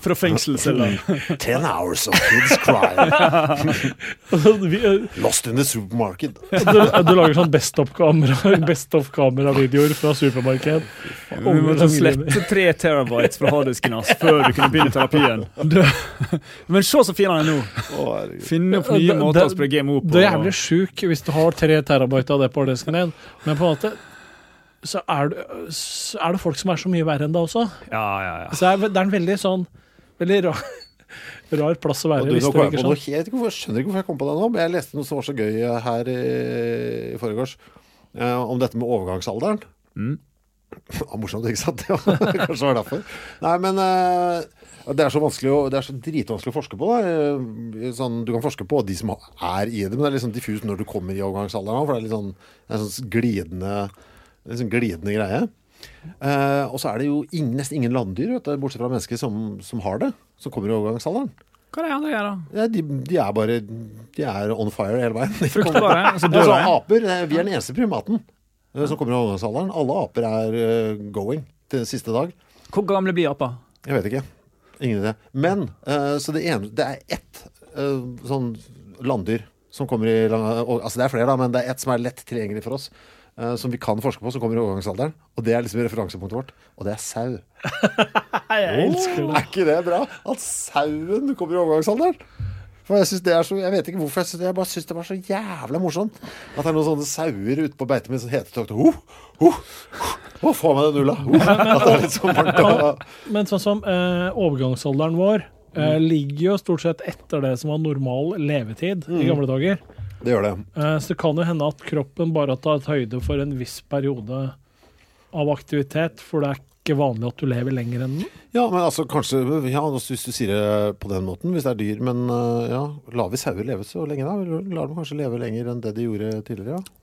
Fra fengselscella. Ten hours of kids crying. eh, Lost in the supermarket. du, du lager sånn best of-kamera Best of-kamera-videoer fra supermarked. Vi måtte slette tre terabytes fra harddisken hans før du kunne begynne terapien. Du, men se så fin han er nå. Finne opp nye måter å spre GMO på. Du er jævlig sjuk hvis du har tre terabyte av det på harddisken din, men på en måte så er, det, så er det folk som er så mye verre enn deg også. Ja, ja, ja. Så er, det er en veldig sånn Veldig rar, rar plass å Og være. du, hvis nå det kom jeg, på noe sånn. helt, jeg ikke skjønner ikke hvorfor jeg kom på det nå, men jeg leste noe som var så gøy her i, i forgårs. eh, om dette med overgangsalderen. Mm. Ja, morsomt, ikke sant? Ja, kanskje det var derfor. Nei, men eh, det er så vanskelig å, det er så dritvanskelig å forske på. Da. Eh, Sånn, du kan forske på de som er i det, men det er sånn diffust når du kommer i overgangsalderen. For det er litt sånn, det er sånn glidende, det sånn glidende greie. Eh, og så er det jo ingen, nesten ingen landdyr, vet du, bortsett fra mennesker, som, som har det. Som kommer i overgangsalderen. Hva er det andre gjør, da? Ja, de, de er bare De er on fire hele veien. De Fruktbare, og så dør så aper, eh, Vi er den eneste primaten eh, som kommer i overgangsalderen. Alle aper er uh, going til siste dag. Hvor gamle blir aper? Jeg vet ikke. Ingen idé. Men eh, så det, ene, det er ett eh, sånn landdyr som kommer i lang- og- Altså det er flere, da, men det er ett som er lett tilgjengelig for oss. Eh, som vi kan forske på, som kommer i overgangsalderen. Og det er liksom referansepunktet vårt. Og det er sau. Jeg elsker det. Er ikke det bra? At sauen kommer i overgangsalderen? For Jeg synes det er så, jeg vet ikke hvorfor, jeg, synes, jeg bare syns det var så jævla morsomt. At det er noen sånne sauer ute på beite med sånn hetetokt. Oh, oh, oh, få meg den ulla! Oh, og- Men sånn som eh, overgangsalderen vår eh, ligger jo stort sett etter det som var normal levetid i gamle dager. Det gjør det. Eh, så det kan jo hende at kroppen bare har tatt høyde for en viss periode av aktivitet, for det er ikke vanlig at du lever lenger enn den. Ja, men altså kanskje ja, altså, Hvis du sier det på den måten, hvis det er dyr. Men øh, ja, lar vi sauer leve så lenge, da? Lar dem kanskje leve lenger enn det de gjorde tidligere? Ja?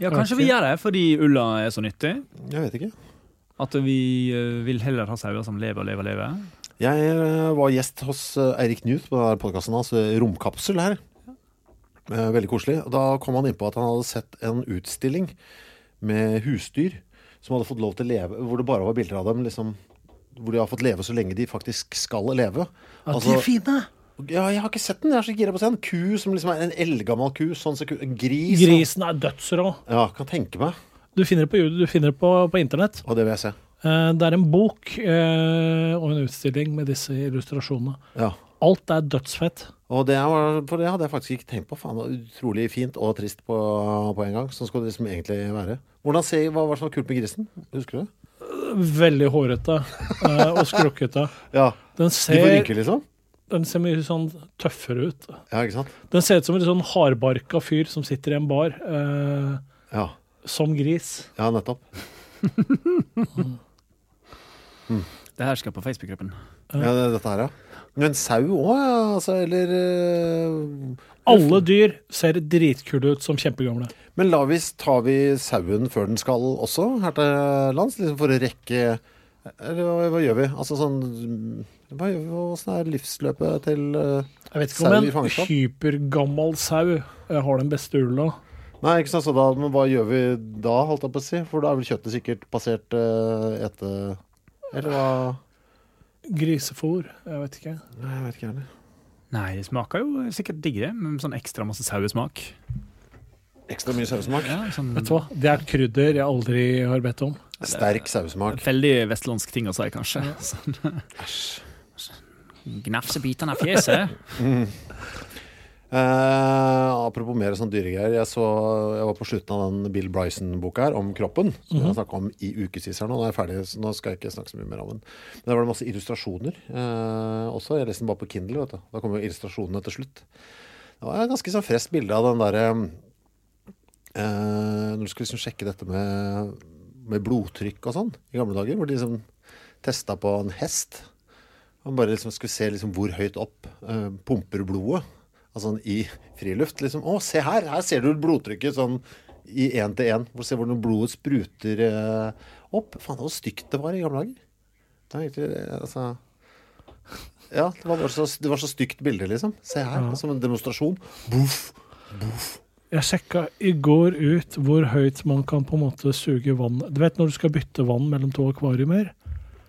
Ja, Kanskje vi gjør det fordi ulla er så nyttig? Jeg vet ikke. At vi eh, vil heller ha sauer som lever og lever og lever? Jeg var gjest hos Eirik Knut på podkasten hans Romkapsel her. Eh, Veldig koselig. Da kom han inn på at han hadde sett en utstilling med husdyr som hadde fått lov til å leve, hvor det bare var bilder av dem liksom, hvor de har fått leve så lenge de faktisk skal leve. Ja, Altså- de er fine! Ja, jeg har ikke sett den. Jeg er så gira på å se den. Ku som liksom er en eldgammel ku. Sånn som ku, en gris. Grisen er dødsrå. Ja, kan tenke meg. Du finner det på, du finner det på, på internett. Og det vil jeg se. Eh, det er en bok eh, og en utstilling med disse illustrasjonene. Ja. Alt er dødsfett. Og det, var, for det hadde jeg faktisk ikke tenkt på. Faen, utrolig fint og trist på, på en gang. Sånn skal det liksom egentlig være. Hvordan ser, Hva var som kult med grisen? Husker du det? Veldig hårete eh, og skrukkete. Ja, Den De får ser, rynker, liksom? den ser mye sånn tøffere ut. Ja, ikke sant? Den ser ut som en sånn hardbarka fyr som sitter i en bar. eh, Ja, som gris. ja nettopp. Det her skal på Facebook-gruppen. Ja, det, dette her, ja. Men sau òg, ja. Altså, eller uh, Alle dyr ser dritkule ut som kjempegamle. Men la vi, tar vi sauen før den skal også, her til lands? Liksom for å rekke Eller hva, hva gjør vi? Altså sånn Hva gjør vi? Åssen er livsløpet til uh, Jeg vet ikke om en hypergammal sau eh, har den beste ulla. Nei, ikke sant, så da, men hva gjør vi da, holdt jeg på å si? For da er vel kjøttet sikkert passert uh, ete... Eller hva? Grisefôr, jeg vet ikke. Nei, jeg vet ikke heller. Nei, det smaker jo sikkert diggere, det. Med sånn ekstra masse sauesmak. Ekstra mye sauesmak? Ja, sånn Vet du hva? Det er et krydder jeg aldri har bedt om. Sterk sauesmak. Veldig vestlandsk ting å si, kanskje. Sånn. Gnafse bitene av fjeset. Eh, apropos mer sånn dyregreier. Jeg, så, jeg var på slutten av den Bill Bryson-boka her om kroppen. Som jeg har snakket om i ukevis her nå. Nå er jeg ferdig, så nå skal jeg ikke snakke så mye mer om den. Men der var det masse illustrasjoner uh, også. Jeg leste den bare på Kindle. vet du. Da kommer jo illustrasjonene til slutt. Det var et ganske sånn freskt bilde av den derre uh, Når du skulle liksom sjekke dette med, med blodtrykk og sånn i gamle dager, hvor de liksom testa på en hest. Han bare liksom skulle se liksom hvor høyt opp pumper blodet. Altså i friluft. liksom, Å, se her! Her ser du blodtrykket sånn i én til én. Se hvordan blodet spruter eh, opp. Faen, så stygt det var i gamle dager. Det var egentlig eh, altså Ja, det var så, det var så stygt bilde, liksom. Se her. Som en demonstrasjon. Boff, boff. Jeg sjekka i går ut hvor høyt man kan på en måte suge vann. Du vet når du skal bytte vann mellom to akvariumer?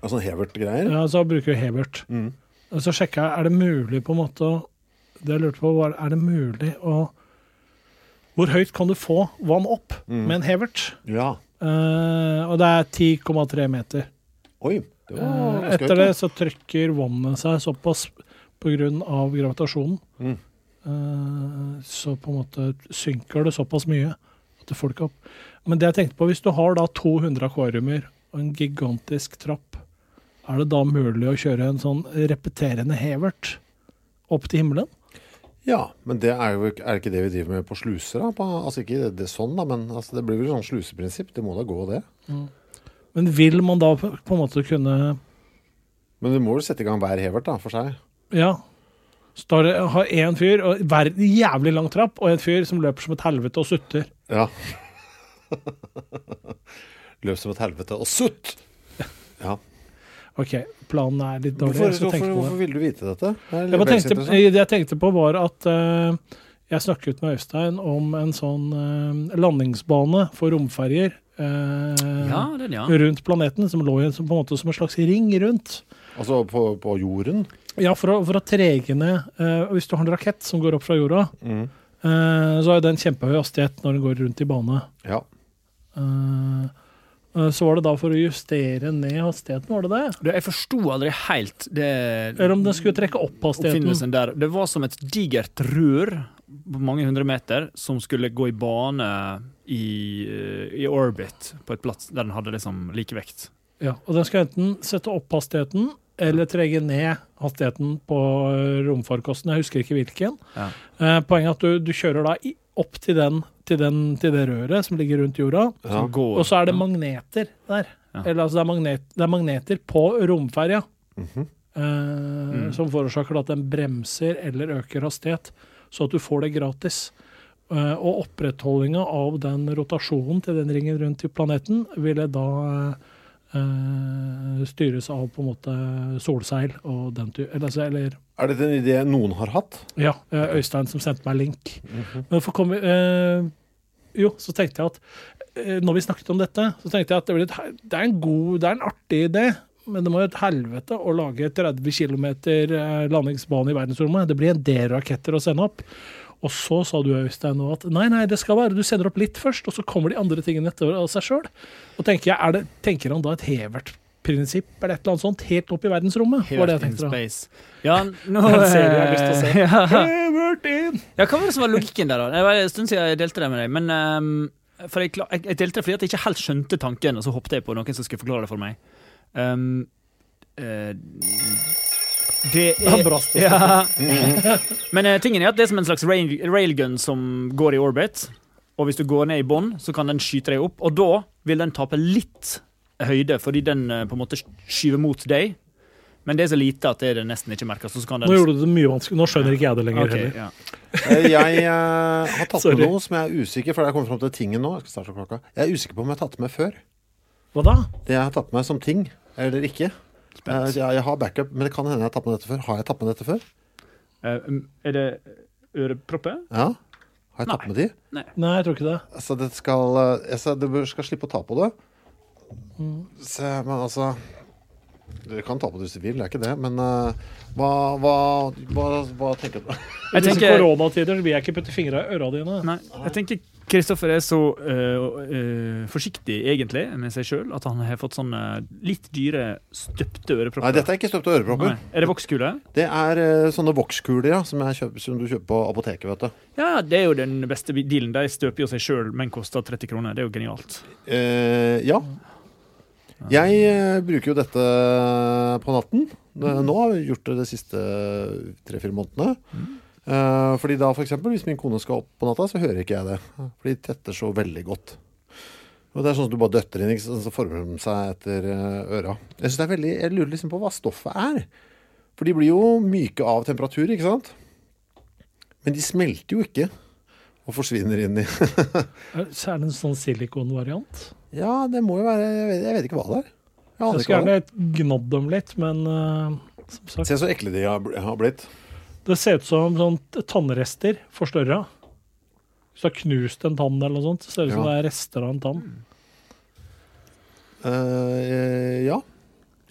Altså sånn Hevert-greier. Ja, så bruker du Hebert. Mm. Så sjekka jeg er det mulig på en måte å Det jeg lurte på, var er det mulig å Hvor høyt kan du få vann opp Mm. med en hevert? Ja. Uh, og det er 10,3 meter. Oi. Det var Eh, etter høyt, det så trykker vannet seg såpass pga. gravitasjonen. Mm. Uh, så på en måte synker det såpass mye at det får det ikke opp. Men det jeg tenkte på, hvis du har da 200 akvariumer og en gigantisk trapp, er det da mulig å kjøre en sånn repeterende hevert opp til himmelen? Ja, men det er jo ikke- er det ikke det vi driver med på sluser? da? På, altså ikke det, det sånn, da, men altså, det blir vel sånn sluseprinsipp. Det må da gå, det. Men vil man da på en måte kunne Men du må vel sette i gang hver hevert da, for seg. Ja. Står har én fyr, og hver jævlig lang trapp, og en fyr som løper som et helvete og sutter. Ja. Løp som et helvete og sutt! Ja. OK, planen er litt dårlig. Hvorfor, hvorfor, hvorfor ville du vite dette? Det Jeg, tenkte, det jeg tenkte på, var at uh, jeg snakket med Øystein om en sånn uh, landingsbane for romferjer uh, Ja, den, ja. rundt planeten, som lå i en, som, på en måte som en slags ring rundt. Altså på, på jorden? Ja, for å, for å trege ned Hvis du har en rakett som går opp fra jorda, Mm. eh, så har den kjempehøy hastighet når den går rundt i bane. Ja. Eh, så var det da for å justere ned hastigheten, var det det? Jeg forsto aldri helt det Eller om den skulle trekke opp hastigheten. Det var som et digert rør på mange hundre meter som skulle gå i bane i, eh, i orbit på et plass der den hadde liksom likevekt. Ja, og den skal enten sette opp hastigheten eller trege ned hastigheten på eh, romfarkosten. Jeg husker ikke hvilken. Ja. Eh, poenget er at du, du kjører da i, opp til, den, til, den, til det røret som ligger rundt jorda, Ja. og så er det magneter der. Ja. Eller altså det er, magnet, det er magneter på romferja. Mhm. eh, Som forårsaker at den bremser eller øker hastighet, så at du får det gratis. Eh, og opprettholdinga av den rotasjonen til den ringen rundt i planeten ville da eh, styres av på en måte solseil og den type Eller, altså, eller Er dette en idé noen har hatt? ja, Uh, Øystein som sendte meg link. Men for kom, uh, jo, så tenkte jeg at når vi snakket om dette, så tenkte jeg at det, et, det er en god, det er en artig idé. Men det må jo et helvete å lage 30 km landingsbane i verdensrommet. Det blir en del raketter å sende opp. Og så sa du Øystein nå at nei, nei, det skal være du sender opp litt først, og så kommer de andre tingene etter av seg sjøl. Tenker er tenker han da et Hevert-prinsipp eller et eller annet sånt helt opp i verdensrommet? var det jeg tenkte in space. Ja, nå Den serien jeg har lyst til å se. Ja. Hevert in! Ja, hva var det som var logikken der, da? Det var en stund siden jeg delte det med deg. Men Um, for jeg, jeg, delte det fordi at jeg ikke helt skjønte tanken, og så hoppet jeg på noen som skulle forklare det for meg. Um, eh, det er bra ja. Men uh, tingen er at det er som en slags rail, railgun som går i orbit. Og hvis du går ned i bånn, så kan den skyte deg opp. Og da vil den tape litt høyde, fordi den uh, på en måte skyver mot deg. Men det er så lite at det er det nesten ikke merkes. Nå gjorde du det mye vanskelig. Nå skjønner ikke jeg det lenger okay, heller. ja. Eh, Jeg uh, har tatt Sorry. med noe som jeg er usikker for jeg kommer fram til tingen nå. Jeg skal klokka. Jeg er usikker på om jeg har tatt det med før. Hva da? Det jeg har tatt med som ting, eller ikke. Eh, Jeg, jeg har backup, men det kan hende jeg har tatt med dette før. Har jeg tatt med dette før? Eh, er det ørepropper? Ja. Har jeg tatt med de? Nei, jeg tror ikke det. Altså, det skal, altså, Du skal slippe å ta på det. Mm. Se, men altså Dere kan ta på det hvis dere vil, det er ikke det. Men uh, hva, hva, hva, hva tenker du? I Jeg disse koronatider vil jeg ikke putte fingra i øra dine. Nei, jeg tenker Kristoffer er så øh, øh, forsiktig egentlig med seg sjøl at han har fått sånne litt dyre støpte ørepropper. Nei, dette er ikke støpte ørepropper. Nei. Er det vokskule? Det er eh, sånne vokskuler ja, som, kjøper, som du kjøper på apoteket. vet du. Ja, det er jo den beste dealen. De støper jo seg sjøl, men koster 30 kroner. Det er jo genialt. Uh, ja. Jeg bruker jo dette på natten. Nå har vi gjort det de siste tre-fire månedene. Eh, fordi da for eksempel, Hvis min kone skal opp på natta, så hører ikke jeg det. For de tetter så veldig godt. Og Det er sånn at du bare døtter inn, ikke så former de seg etter eh, øra. Jeg, synes det er veldig, jeg lurer liksom på hva stoffet er. For de blir jo myke av temperatur, ikke sant? Men de smelter jo ikke og forsvinner inn i Så er det en sånn silikonvariant. Ja, det må jo være Jeg vet, jeg vet ikke hva det er. Jeg Jeg skulle er. gjerne gnadd dem litt, men uh, som sagt Se så ekle de har blitt. Det ser ut som sånn tannrester forstørra. Hvis du har knust en tann eller noe sånt, så ser det ut som det er rester av en tann. Eh, ja.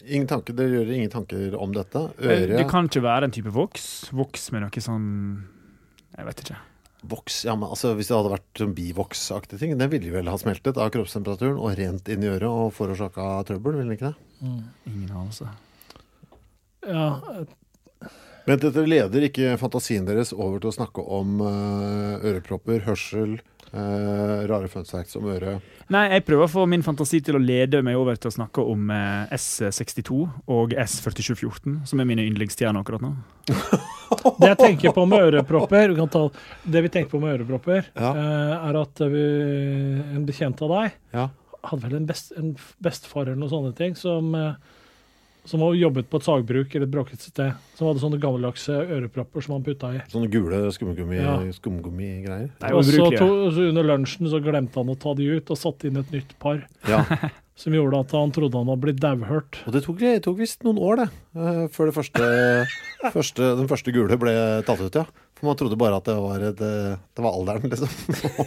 Ingen tanker, Dere gjør ingen tanker om dette? Øre Det kan ikke være en type voks. Voks med noe sånn Jeg vet ikke. Voks, ja, men altså Hvis det hadde vært sånn bivoksaktige ting, det ville vel ha smeltet av kroppstemperaturen og rent inn i øret og forårsaka trøbbel, ville det ikke det? Ingen anelse. Ja, Men dette leder ikke fantasien deres over til å snakke om eh, ørepropper, hørsel, Uh, rare fun facts om øret. Nei, jeg prøver å få min fantasi til å lede meg over til å snakke om uh, S62 og S4714, som er mine yndlingsstjerner akkurat nå. Det jeg tenker på med ørepropper ta, Det vi tenker på med ørepropper, Ja. uh, er at vi, en bekjent av deg Ja. hadde vel en, best, en bestefar eller noen sånne ting som, eh, som har jobbet på et sagbruk eller et bråkete sted, som hadde sånne gammeldagse ørepropper som han putta i. Sånne gule skumgummi, Ja. skumgummigreier. Er Og så to- så under lunsjen så glemte han å ta de ut, og satte inn et nytt par. Ja. Som gjorde at han trodde han hadde blitt dauhørt. Og det tok, det tok visst noen år, det. eh, Før det første, første, den første gule ble tatt ut, ja. For man trodde bare at det var, et, eh, det var alderen, liksom.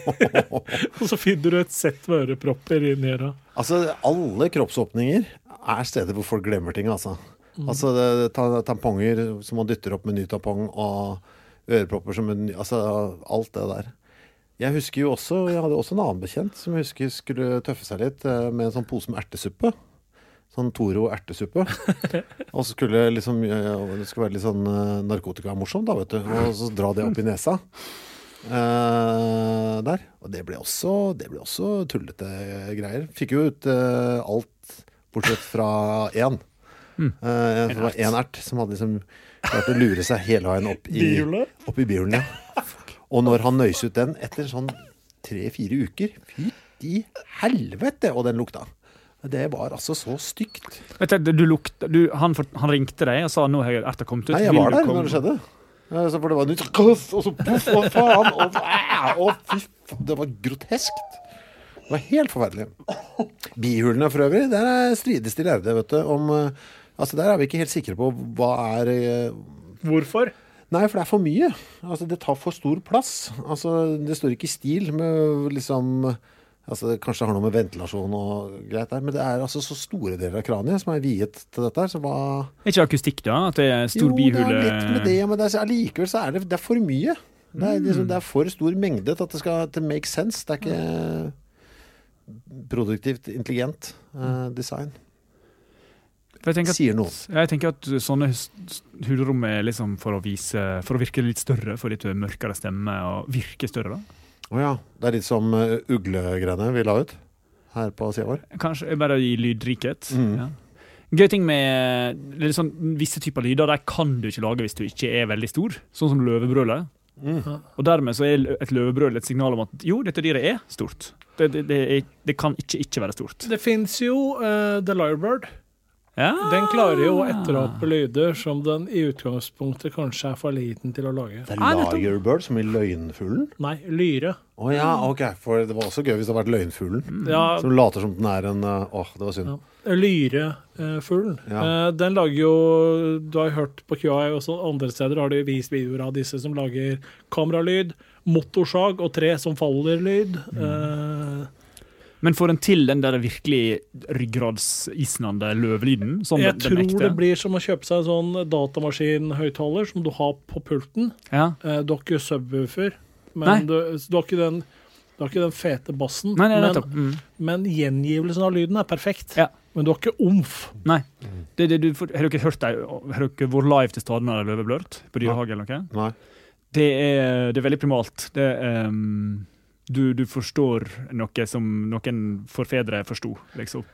Og så finner du et sett med ørepropper inni øra. altså, alle kroppsåpninger er steder hvor folk glemmer ting, altså. Mm. Altså det, ta- tamponger som man dytter opp med ny tampong, og ørepropper som en ny Altså alt det der. Jeg husker jo også, jeg hadde også en annen bekjent som jeg husker skulle tøffe seg litt eh, med en sånn pose med ertesuppe. Sånn Toro ertesuppe. Og så skulle liksom Det skulle være litt sånn eh, narkotikamorsomt, da, vet du. Og så dra det opp i nesa. eh, der. Og det ble også, det ble også tullete greier. Fikk jo ut eh, alt bortsett fra én. Mm. Uh, det var én ert som hadde liksom klart å lure seg hele veien opp i? Opp i bihulen, ja. Og når han nøys ut den etter sånn tre-fire uker Fytti helvete, og den lukta. Det var altså så stygt. Vet du, du lukta, du, han, han ringte deg og sa nå har erta kommet ut. Nei, jeg Vil var der komme?» når det skjedde. Så for det var nytt Og så poff, og faen! Og, og, og fy det var groteskt. Det var helt forferdelig. Bihulene for øvrig, der er strides de lærde, vet du. Om, eh, altså Der er vi ikke helt sikre på hva er eh, Hvorfor? Nei, for det er for mye. Altså, det tar for stor plass. Altså, det står ikke i stil med liksom Altså, det Kanskje det har noe med ventilasjon og greit der, men det er altså så store deler av kraniet som er viet til dette her, så hva Er ikke akustikk, da? At det er stor Jo, bihule det er litt med det, men det er, allikevel så er det, det er for mye. Det er, liksom, det er for stor mengde til at det skal make sense. Det er ikke produktivt intelligent eh, design. At, Sier noe. Jeg tenker at sånne hulrom er liksom for å vise For å virke litt større, for litt mørkere stemme og virke større, da. Å ja. Det er litt som uh, uglegreiene vi la ut her på sida vår. Kanskje bare i lydrikhet. Mm. Ja. Gøy ting med sånn, Visse typer lyder der kan du ikke lage hvis du ikke er veldig stor, sånn som løvebrølet. Mm. Og dermed så er et løvebrøl et signal om at jo, dette dyret er stort. Det, det, det, er, det kan ikke ikke være stort. Det fins jo uh, The Lyrebird. Ja. Den klarer jo å etterape lyder som den i utgangspunktet kanskje er for liten til å lage. Det er Liarbird, som i løgnfuglen? Nei, lyre. Å ja, ok. For det var også gøy hvis det hadde vært løgnfuglen. Ja. Som later som den er en uh, Åh, det var synd. Lyrefuglen. Ja. Eh, den lager jo Du har hørt på QI også andre steder har de vist videoer av disse som lager kameralyd, motorsag og tre som faller-lyd. Eh, Men får en til den der virkelig ryggradsisnende løvelyden? Sånn Jeg den tror ekte? det blir som å kjøpe seg en sånn datamaskinhøyttaler som du har på pulten. Ja. Eh, Du har ikke subwoofer, men du, du, har ikke den, du har ikke den fete bassen. Nei, nei, men. Mm. men gjengivelsen av lyden er perfekt. Ja. Men du har ikke omf. Nei. Det, det, du, har dere hørt deg, har dere vært live til stede er løveblørt på Dyrehage eller noe? Nei. Det er, det er veldig primalt. Det er, um, du, du forstår noe som noen forfedre forsto, liksom.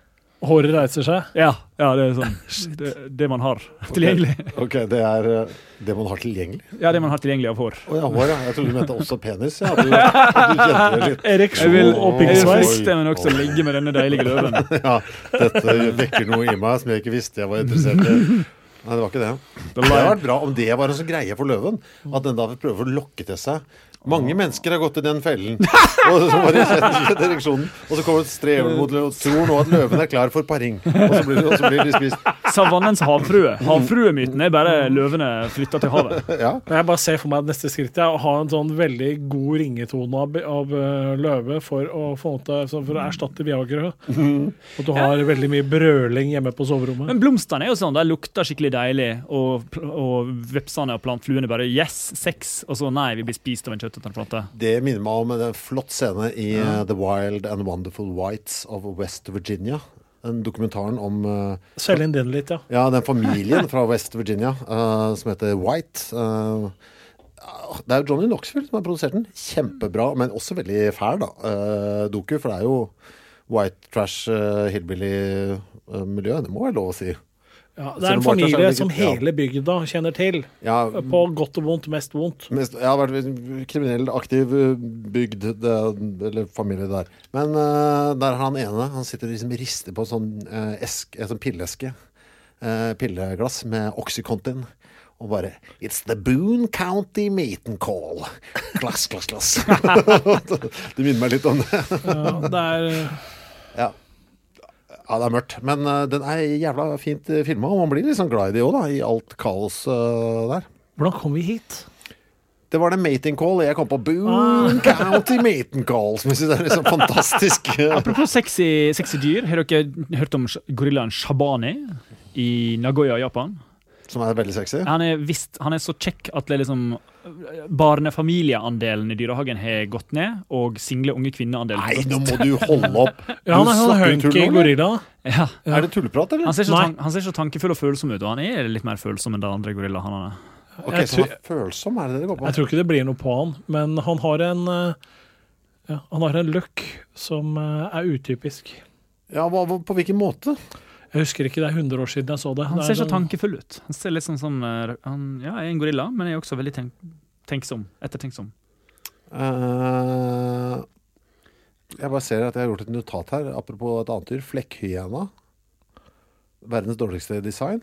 Håret reiser seg. Ja, ja det er sånn. Det, det man har tilgjengelig. Ok, det er eh, det man har tilgjengelig? Ja, det man har tilgjengelig av hår. Å ja, hår, ja. Jeg trodde du mente også penis. Ja, du, du. Ereksjon Jeg vil, og jeg vil piggsveis. friste, men også ligge med denne deilige løven. Ja, dette vekker noe i meg som jeg ikke visste jeg var interessert i. Nei, det var ikke det. Det hadde vært bra om det var en sånn greie for løven. At den da prøver å lokke til seg. Mange mennesker har gått i den fellen. Og så bare kjent ereksjonen. Og så kommer et strever mot løven og tror nå at løven er klar for paring. Og så blir, og så blir de spist. Savannens havfrue. Havfruemyten er bare løvene flytta til havet. Ja. Jeg bare ser for meg neste skritt er å ha en sånn veldig god ringetone av, av eh, løve for å, få noe for å erstatte Viagra. At du har veldig mye brøling hjemme på soverommet. Men blomstene er jo sånn, de lukter skikkelig deilig, og, og vepsene og plantfluene bare yes, sex, og så nei, vi blir spist av en kjøttete plate. Det minner meg om en flott scene i ja. The Wild and Wonderful Whites of West Virginia. Den dokumentaren om uh, Selg inn den litt, ja. Ja, den familien fra West Virginia uh, som heter White. Uh, det er jo Johnny Knoxville som har produsert den. Kjempebra, men også veldig fæl, da. Uh, doku, for det er jo white trash, uh, hillbilly-miljø. det må være lov å si. Ja det er en familie som hele bygda kjenner til. Ja, På godt og vondt, mest vondt. Mest, jeg har vært kriminell aktiv bygd, det, eller familie der. Men uh, der har han ene Han sitter og liksom rister på en sånn, uh, esk, en sånn pilleske. Uh, pilleglass med Oxycontin. Og bare It's the Boone County Meat and Call. Glass, glass, glass. det minner meg litt om det. Ja, det er ja. Ja, det er mørkt. Men uh, den er jævla fint uh, filma, og man blir litt sånn glad i det òg, da. I alt kaos uh, der. Hvordan kom vi hit? Det var det mating call jeg kom på. boom County mating call, som jeg syns er liksom fantastisk. Apropos sexy, sexy dyr, har dere hørt om gorillaen Shabani i Nagoya, Japan? Som er veldig sexy. Han er, visst, han er så kjekk at det liksom Barnefamilieandelen i dyrehagen har gått ned, og single unge kvinneandelen Nei, nå må du holde opp. Ja, han er sånn hunky gorilla. Ja. Er det tulleprat, eller? Han ser, ikke, tan han ser så tankefull og følsom ut, og han er litt mer følsom enn de andre gorillaene. Okay, så tror- han er følsom, er det det det går på? Jeg tror ikke det blir noe på han, men han har en eh, ja, Han har en look som eh, er utypisk. Ja, hva, hva, På hvilken måte? Jeg husker ikke, det er 100 år siden jeg så det. Han er ser så sånn- tankefull ut. Han ser litt sånn som eh, han, Ja, er en gorilla, men er også veldig tenk tenksom. Ettertenksom. Uh, jeg bare ser at jeg har gjort et notat her, apropos et annet dyr. Flekkhyena. Verdens dårligste design.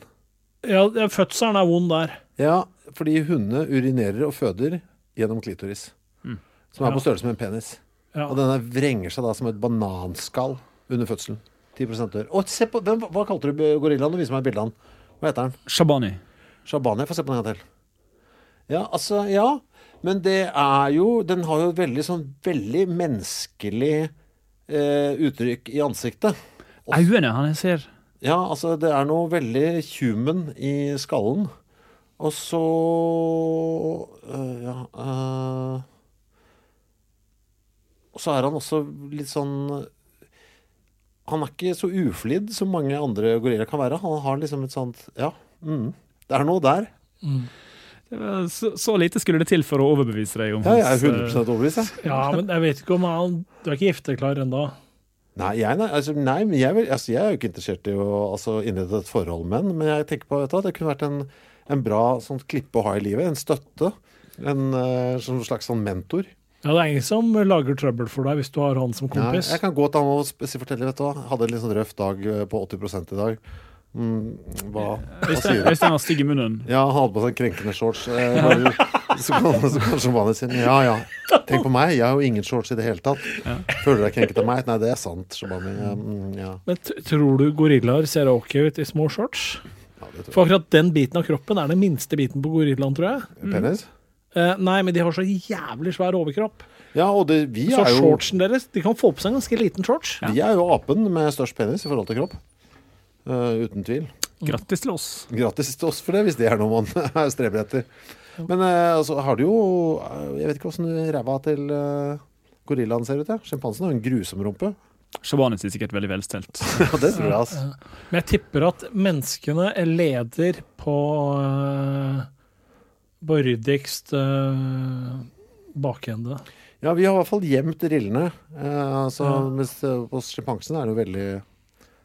Ja, fødselen er vond der. Ja, fordi hundene urinerer og føder gjennom klitoris. Mm. Som er Ja. på størrelse med en penis. Ja. Og denne vrenger seg da som et bananskall under fødselen. 10 dør. Og se på, hvem, Hva kalte du gorillaen? Du viser meg bildet av han. Hva heter han? Shabani. Shabani. Få se på den en gang til. Ja, altså, ja. Men det er jo Den har jo veldig sånn veldig menneskelig eh, uttrykk i ansiktet. Øynene han ser Ja, altså, det er noe veldig human i skallen. Og så øh, Ja øh, Og så er han også litt sånn Han er ikke så uflidd som mange andre gorillaer kan være. Han har liksom et sånt Ja, mm, det er noe der. Mm. så, så lite skulle det til for å overbevise deg om hans Ja, jeg er eh, 100 overbevist, jeg. Ja, men jeg vet ikke om han Du er ikke gifteklar ennå? Nei, jeg, nei, altså, nei, men jeg, vil- altså, jeg er jo ikke interessert i å altså, innlede et forhold med en, men jeg tenker på vet du, at det kunne vært en, en bra sånn klippe å ha i livet. En støtte. En uh, sånn slags sånn mentor. Ja, det er ingen som lager trøbbel for deg hvis du har han som Ja, kompis. jeg kan gå til han og fortelle, vet du hva. Hadde en litt sånn røff dag eh, på 80 i dag. Mm, hva, hva sier du? Øystein har stygg i munnen. Ja, han hadde på seg krenkende shorts. Eh, bare, så kan, så kan Shabani si ja ja, tenk på meg, jeg har jo ingen shorts i det hele tatt. Føler du deg krenket av meg? Nei, det er sant, Shabani. Mm, ja. Men t tror du gorillaer ser ok ut i små shorts? ja, det tror For akkurat den biten av kroppen er den minste biten på gorillaen, tror jeg. jeg. Penis? Eh, nei, men de har så jævlig svær overkropp. Ja, og det, vi Så er jo shortsen deres De kan få på seg en ganske liten shorts. Vi er jo apen med størst penis i forhold til kropp. Uh, uten tvil. Grattis til oss. Grattis til oss for det, hvis det er noe man streber etter. Men eh, altså, har du jo eh, Jeg vet ikke åssen ræva til uh, gorillaen ser ut. Ja. Sjimpansen har en grusom rumpe. Shabanis er sikkert veldig velstelt. Ja, det tror jeg, altså. Men jeg tipper at menneskene leder på uh, på ryddigst uh, bakende. Ja, vi har i hvert fall gjemt rillene. Uh, altså, Ja. Mens eh, hos sjimpansene er det jo veldig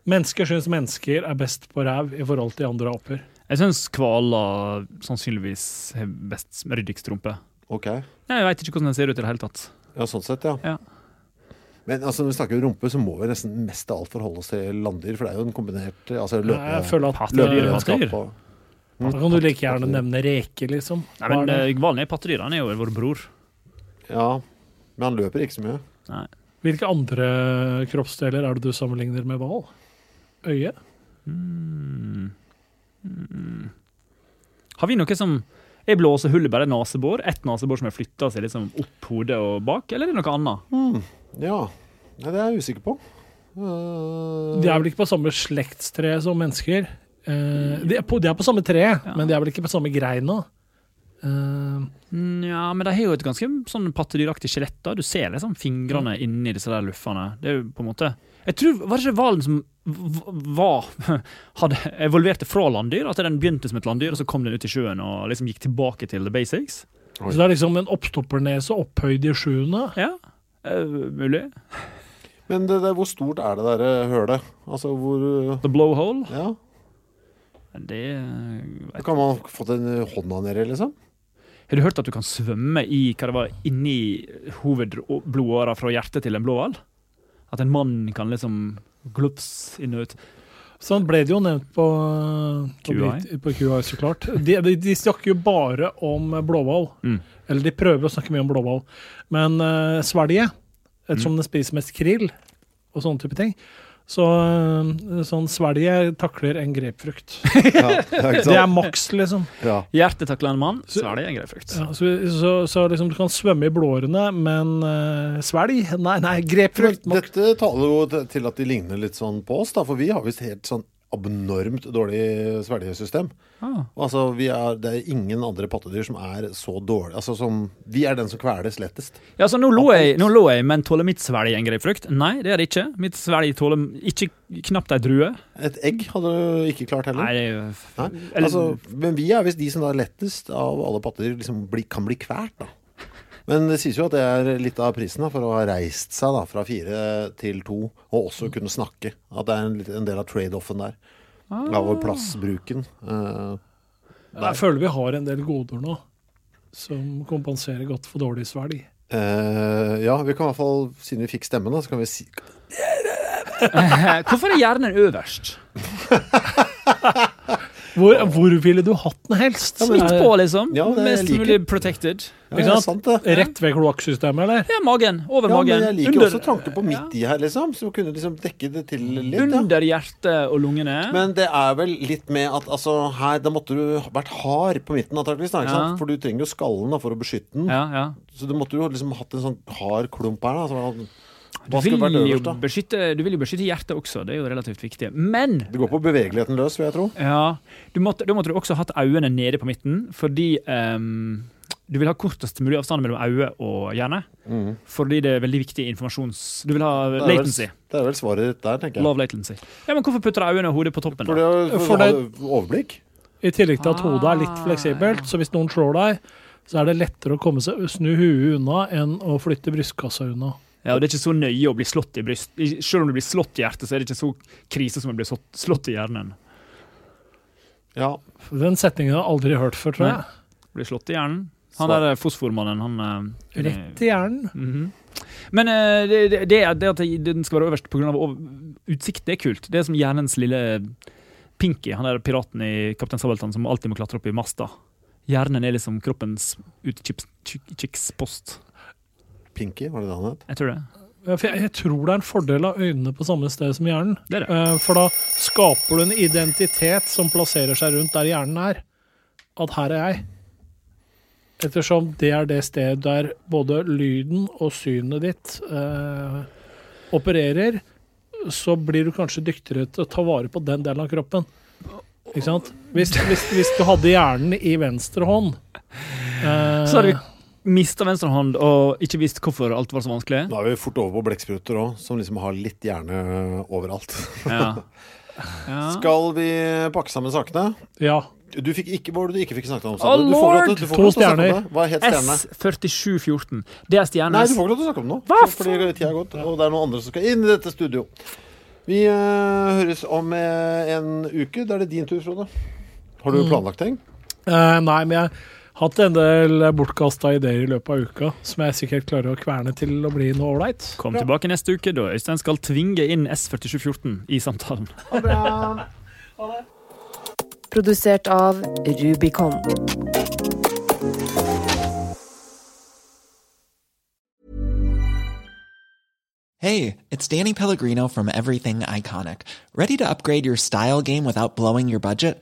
Mennesker syns mennesker er best på ræv i forhold til andre aper. Jeg syns hvaler sannsynligvis har best ryddigst rumpe. OK. Jeg veit ikke hvordan den ser ut i det hele tatt. Ja, sånn sett, ja. Ja. Men altså, når vi snakker om rumpe, så må vi nesten mest av alt forholde oss til landdyr. For det er jo en kombinert altså, løpe, Jeg føler at pattedyr. og Da kan du like gjerne nevne reker, liksom. Nei, men eh, er pattedyr. Er jo vår bror. Ja, men han løper ikke så mye. Nei. Hvilke andre kroppsdeler er det du sammenligner med hval? Øye? Mm. Mm. Har vi noe som Er blåsehullet bare nesebor? Ett nesebor som har flytta seg liksom opp hodet og bak, eller er det noe annet? Mm. Ja, Nei, det er jeg usikker på. Eh, De er vel ikke på samme slektstre som mennesker. Eh, de, er på, de er på samme tre, men de er vel ikke på samme greina. Eh, Mm, Ja, men de har jo et ganske sånn pattedyraktig skjelett. da. Du ser liksom fingrene inni disse der luffene. Det er jo på en måte Jeg tror, Var det ikke hvalen som var hadde evolverte fra landdyr? At den begynte som et landdyr, og så kom den ut i sjøen og liksom gikk tilbake til the basics? så det er liksom en oppstoppernese opphøyd i sjuende. Ja, uh, mulig. Men det, det, hvor stort er det der hølet? Altså hvor The blowhole? Ja, Det vet Kan man fått en hånda nedi, liksom? Har du hørt at du kan svømme i hva det var, inni hovedblodåra fra hjertet til en blåhval? At en mann kan liksom glups inn og ut. Sånn ble det jo nevnt på, på, QI. På QI, så klart. De, de, de snakker jo bare om blåhval. Mm. Eller de prøver å snakke mye om blåhval. Men uh, svelget, ettersom den spiser mest krill og sånne type ting, så eh, sånn svelget takler en grepfrukt. Ja, Det er maks, liksom. Ja. Hjertet takler en mann, så er en grepfrukt. Ja, så, så, så liksom du kan svømme i blårene, men uh, svelg? Nei, nei, grepfrukt. Dette taler jo til at de ligner litt sånn på oss, da, for vi har visst helt sånn abnormt dårlig svelgesystem. Ah. Altså, vi er, det er ingen andre pattedyr som er så dårlig Altså, som, Vi er den som kveles lettest. Ja, så nå lå, jeg, nå lo jeg, men tåler mitt svelg en grei frukt? Nei, det er det ikke. Mitt svelg tåler ikke knapt ei drue. Et egg hadde du ikke klart heller. Nei, det Nei? Altså, men vi er visst de som er lettest av alle pattedyr liksom bli, kan bli kvært. da. Men det sies jo at det er litt av prisen da, for å ha reist seg da, fra fire til to, og også kunne snakke. At det er en, en del av trade-offen der. Av plassbruken. Eh, Jeg føler vi har en del goder nå som kompenserer godt for dårlig svelg. Uh, ja, vi kan i hvert fall, siden vi fikk stemmen, da, så kan vi si Hvorfor er hjernen øverst? Hvor, hvor ville du hatt den helst? Midt på, liksom. Ja, det Mest liker- mulig protected. Ja, Ikke det er sant? det. Rett ved kloakksystemet, eller? Ja, magen. Over Ja, magen. men jeg liker under, også tanken på midt i her, liksom. Så kunne liksom dekke det til litt. Ja. under hjertet og lungene. Men det er vel litt med at altså, her, da måtte du vært hard på midten, antakeligvis. Ja. For du trenger jo skallen da, for å beskytte den. ja, ja. Så du måtte jo liksom hatt en sånn hard klump her. da. Så, Du vil, jo øverst, beskytte, du vil jo beskytte hjertet også, det er jo relativt viktig. Men Det går på bevegeligheten løs, vil jeg tro. ja, du måtte, da måtte du også hatt øynene nede på midten, fordi um, du vil ha kortest mulig avstand mellom øye og hjerne. Fordi det er veldig viktig informasjons... Du vil ha Det er vel, latency. det er vel svaret ditt der, tenker jeg. Love latency. Ja, men hvorfor putter du øynene og hodet på toppen? For, da? det, for, For å ha det- overblikk. I tillegg til at hodet er litt Ah, fleksibelt, så hvis noen slår deg, så er det lettere å komme seg, snu huet unna enn å flytte brystkassa unna. Ja, og Det er ikke så nøye å bli slått i bryst. Selv om du blir slått i hjertet, så er det ikke så krise som å bli slått, i hjernen. Ja. Den setningen har jeg aldri hørt før, tror jeg. Blir slått i hjernen. Han der fosformannen, han eh, Rett i hjernen. Mhm. Men uh, det, det, det, at- den skal være øverst pga. utsikt, det er kult. Det er som hjernens lille Pinky, han der piraten i Kaptein Sabeltann som alltid må klatre opp i masta. Hjernen er liksom kroppens utkikkspost. Pinky, var det det han het? Jeg tror det. Ja, for jeg, jeg tror det er en fordel av øynene på samme sted som hjernen. Det er det. Eh, For da skaper du en identitet som plasserer seg rundt der hjernen er. At her er jeg. Ettersom det er det stedet der både lyden og synet ditt eh, opererer, så blir du kanskje dyktigere til å ta vare på den delen av kroppen. Ikke sant? Hvis, hvis, hvis du hadde hjernen i venstre hånd eh, Så hadde vi mista venstre hånd og ikke visst hvorfor alt var så vanskelig. Nå er vi fort over på blekkspruter òg, som liksom har litt hjerne overalt. Ja. Ja. Skal vi pakke sammen sakene? Ja. Du fikk ikke, Hva var det du ikke fikk snakket om? Sa du? Du får lov lord! du får lov til å snakke. Hva het stjernene? S4714. Det er stjerne Nei, du får ikke lov til å snakke om det nå. Hva Fordi tida er gått, og det er noen andre som skal inn i dette studio. Vi uh, høres om uh, en uke. Da er det din tur, Frode. Har du Mm. planlagt ting? Uh, nei, men jeg hatt en del bortkasta ideer i løpet av uka som jeg sikkert klarer å kverne til å bli noe ålreit. Kom tilbake neste uke, da Øystein skal tvinge inn S4714 i samtalen. Ha det Produsert av Rubicon. Hey, it's Danny Pellegrino from Everything Iconic. Ready to upgrade your style game without blowing your budget?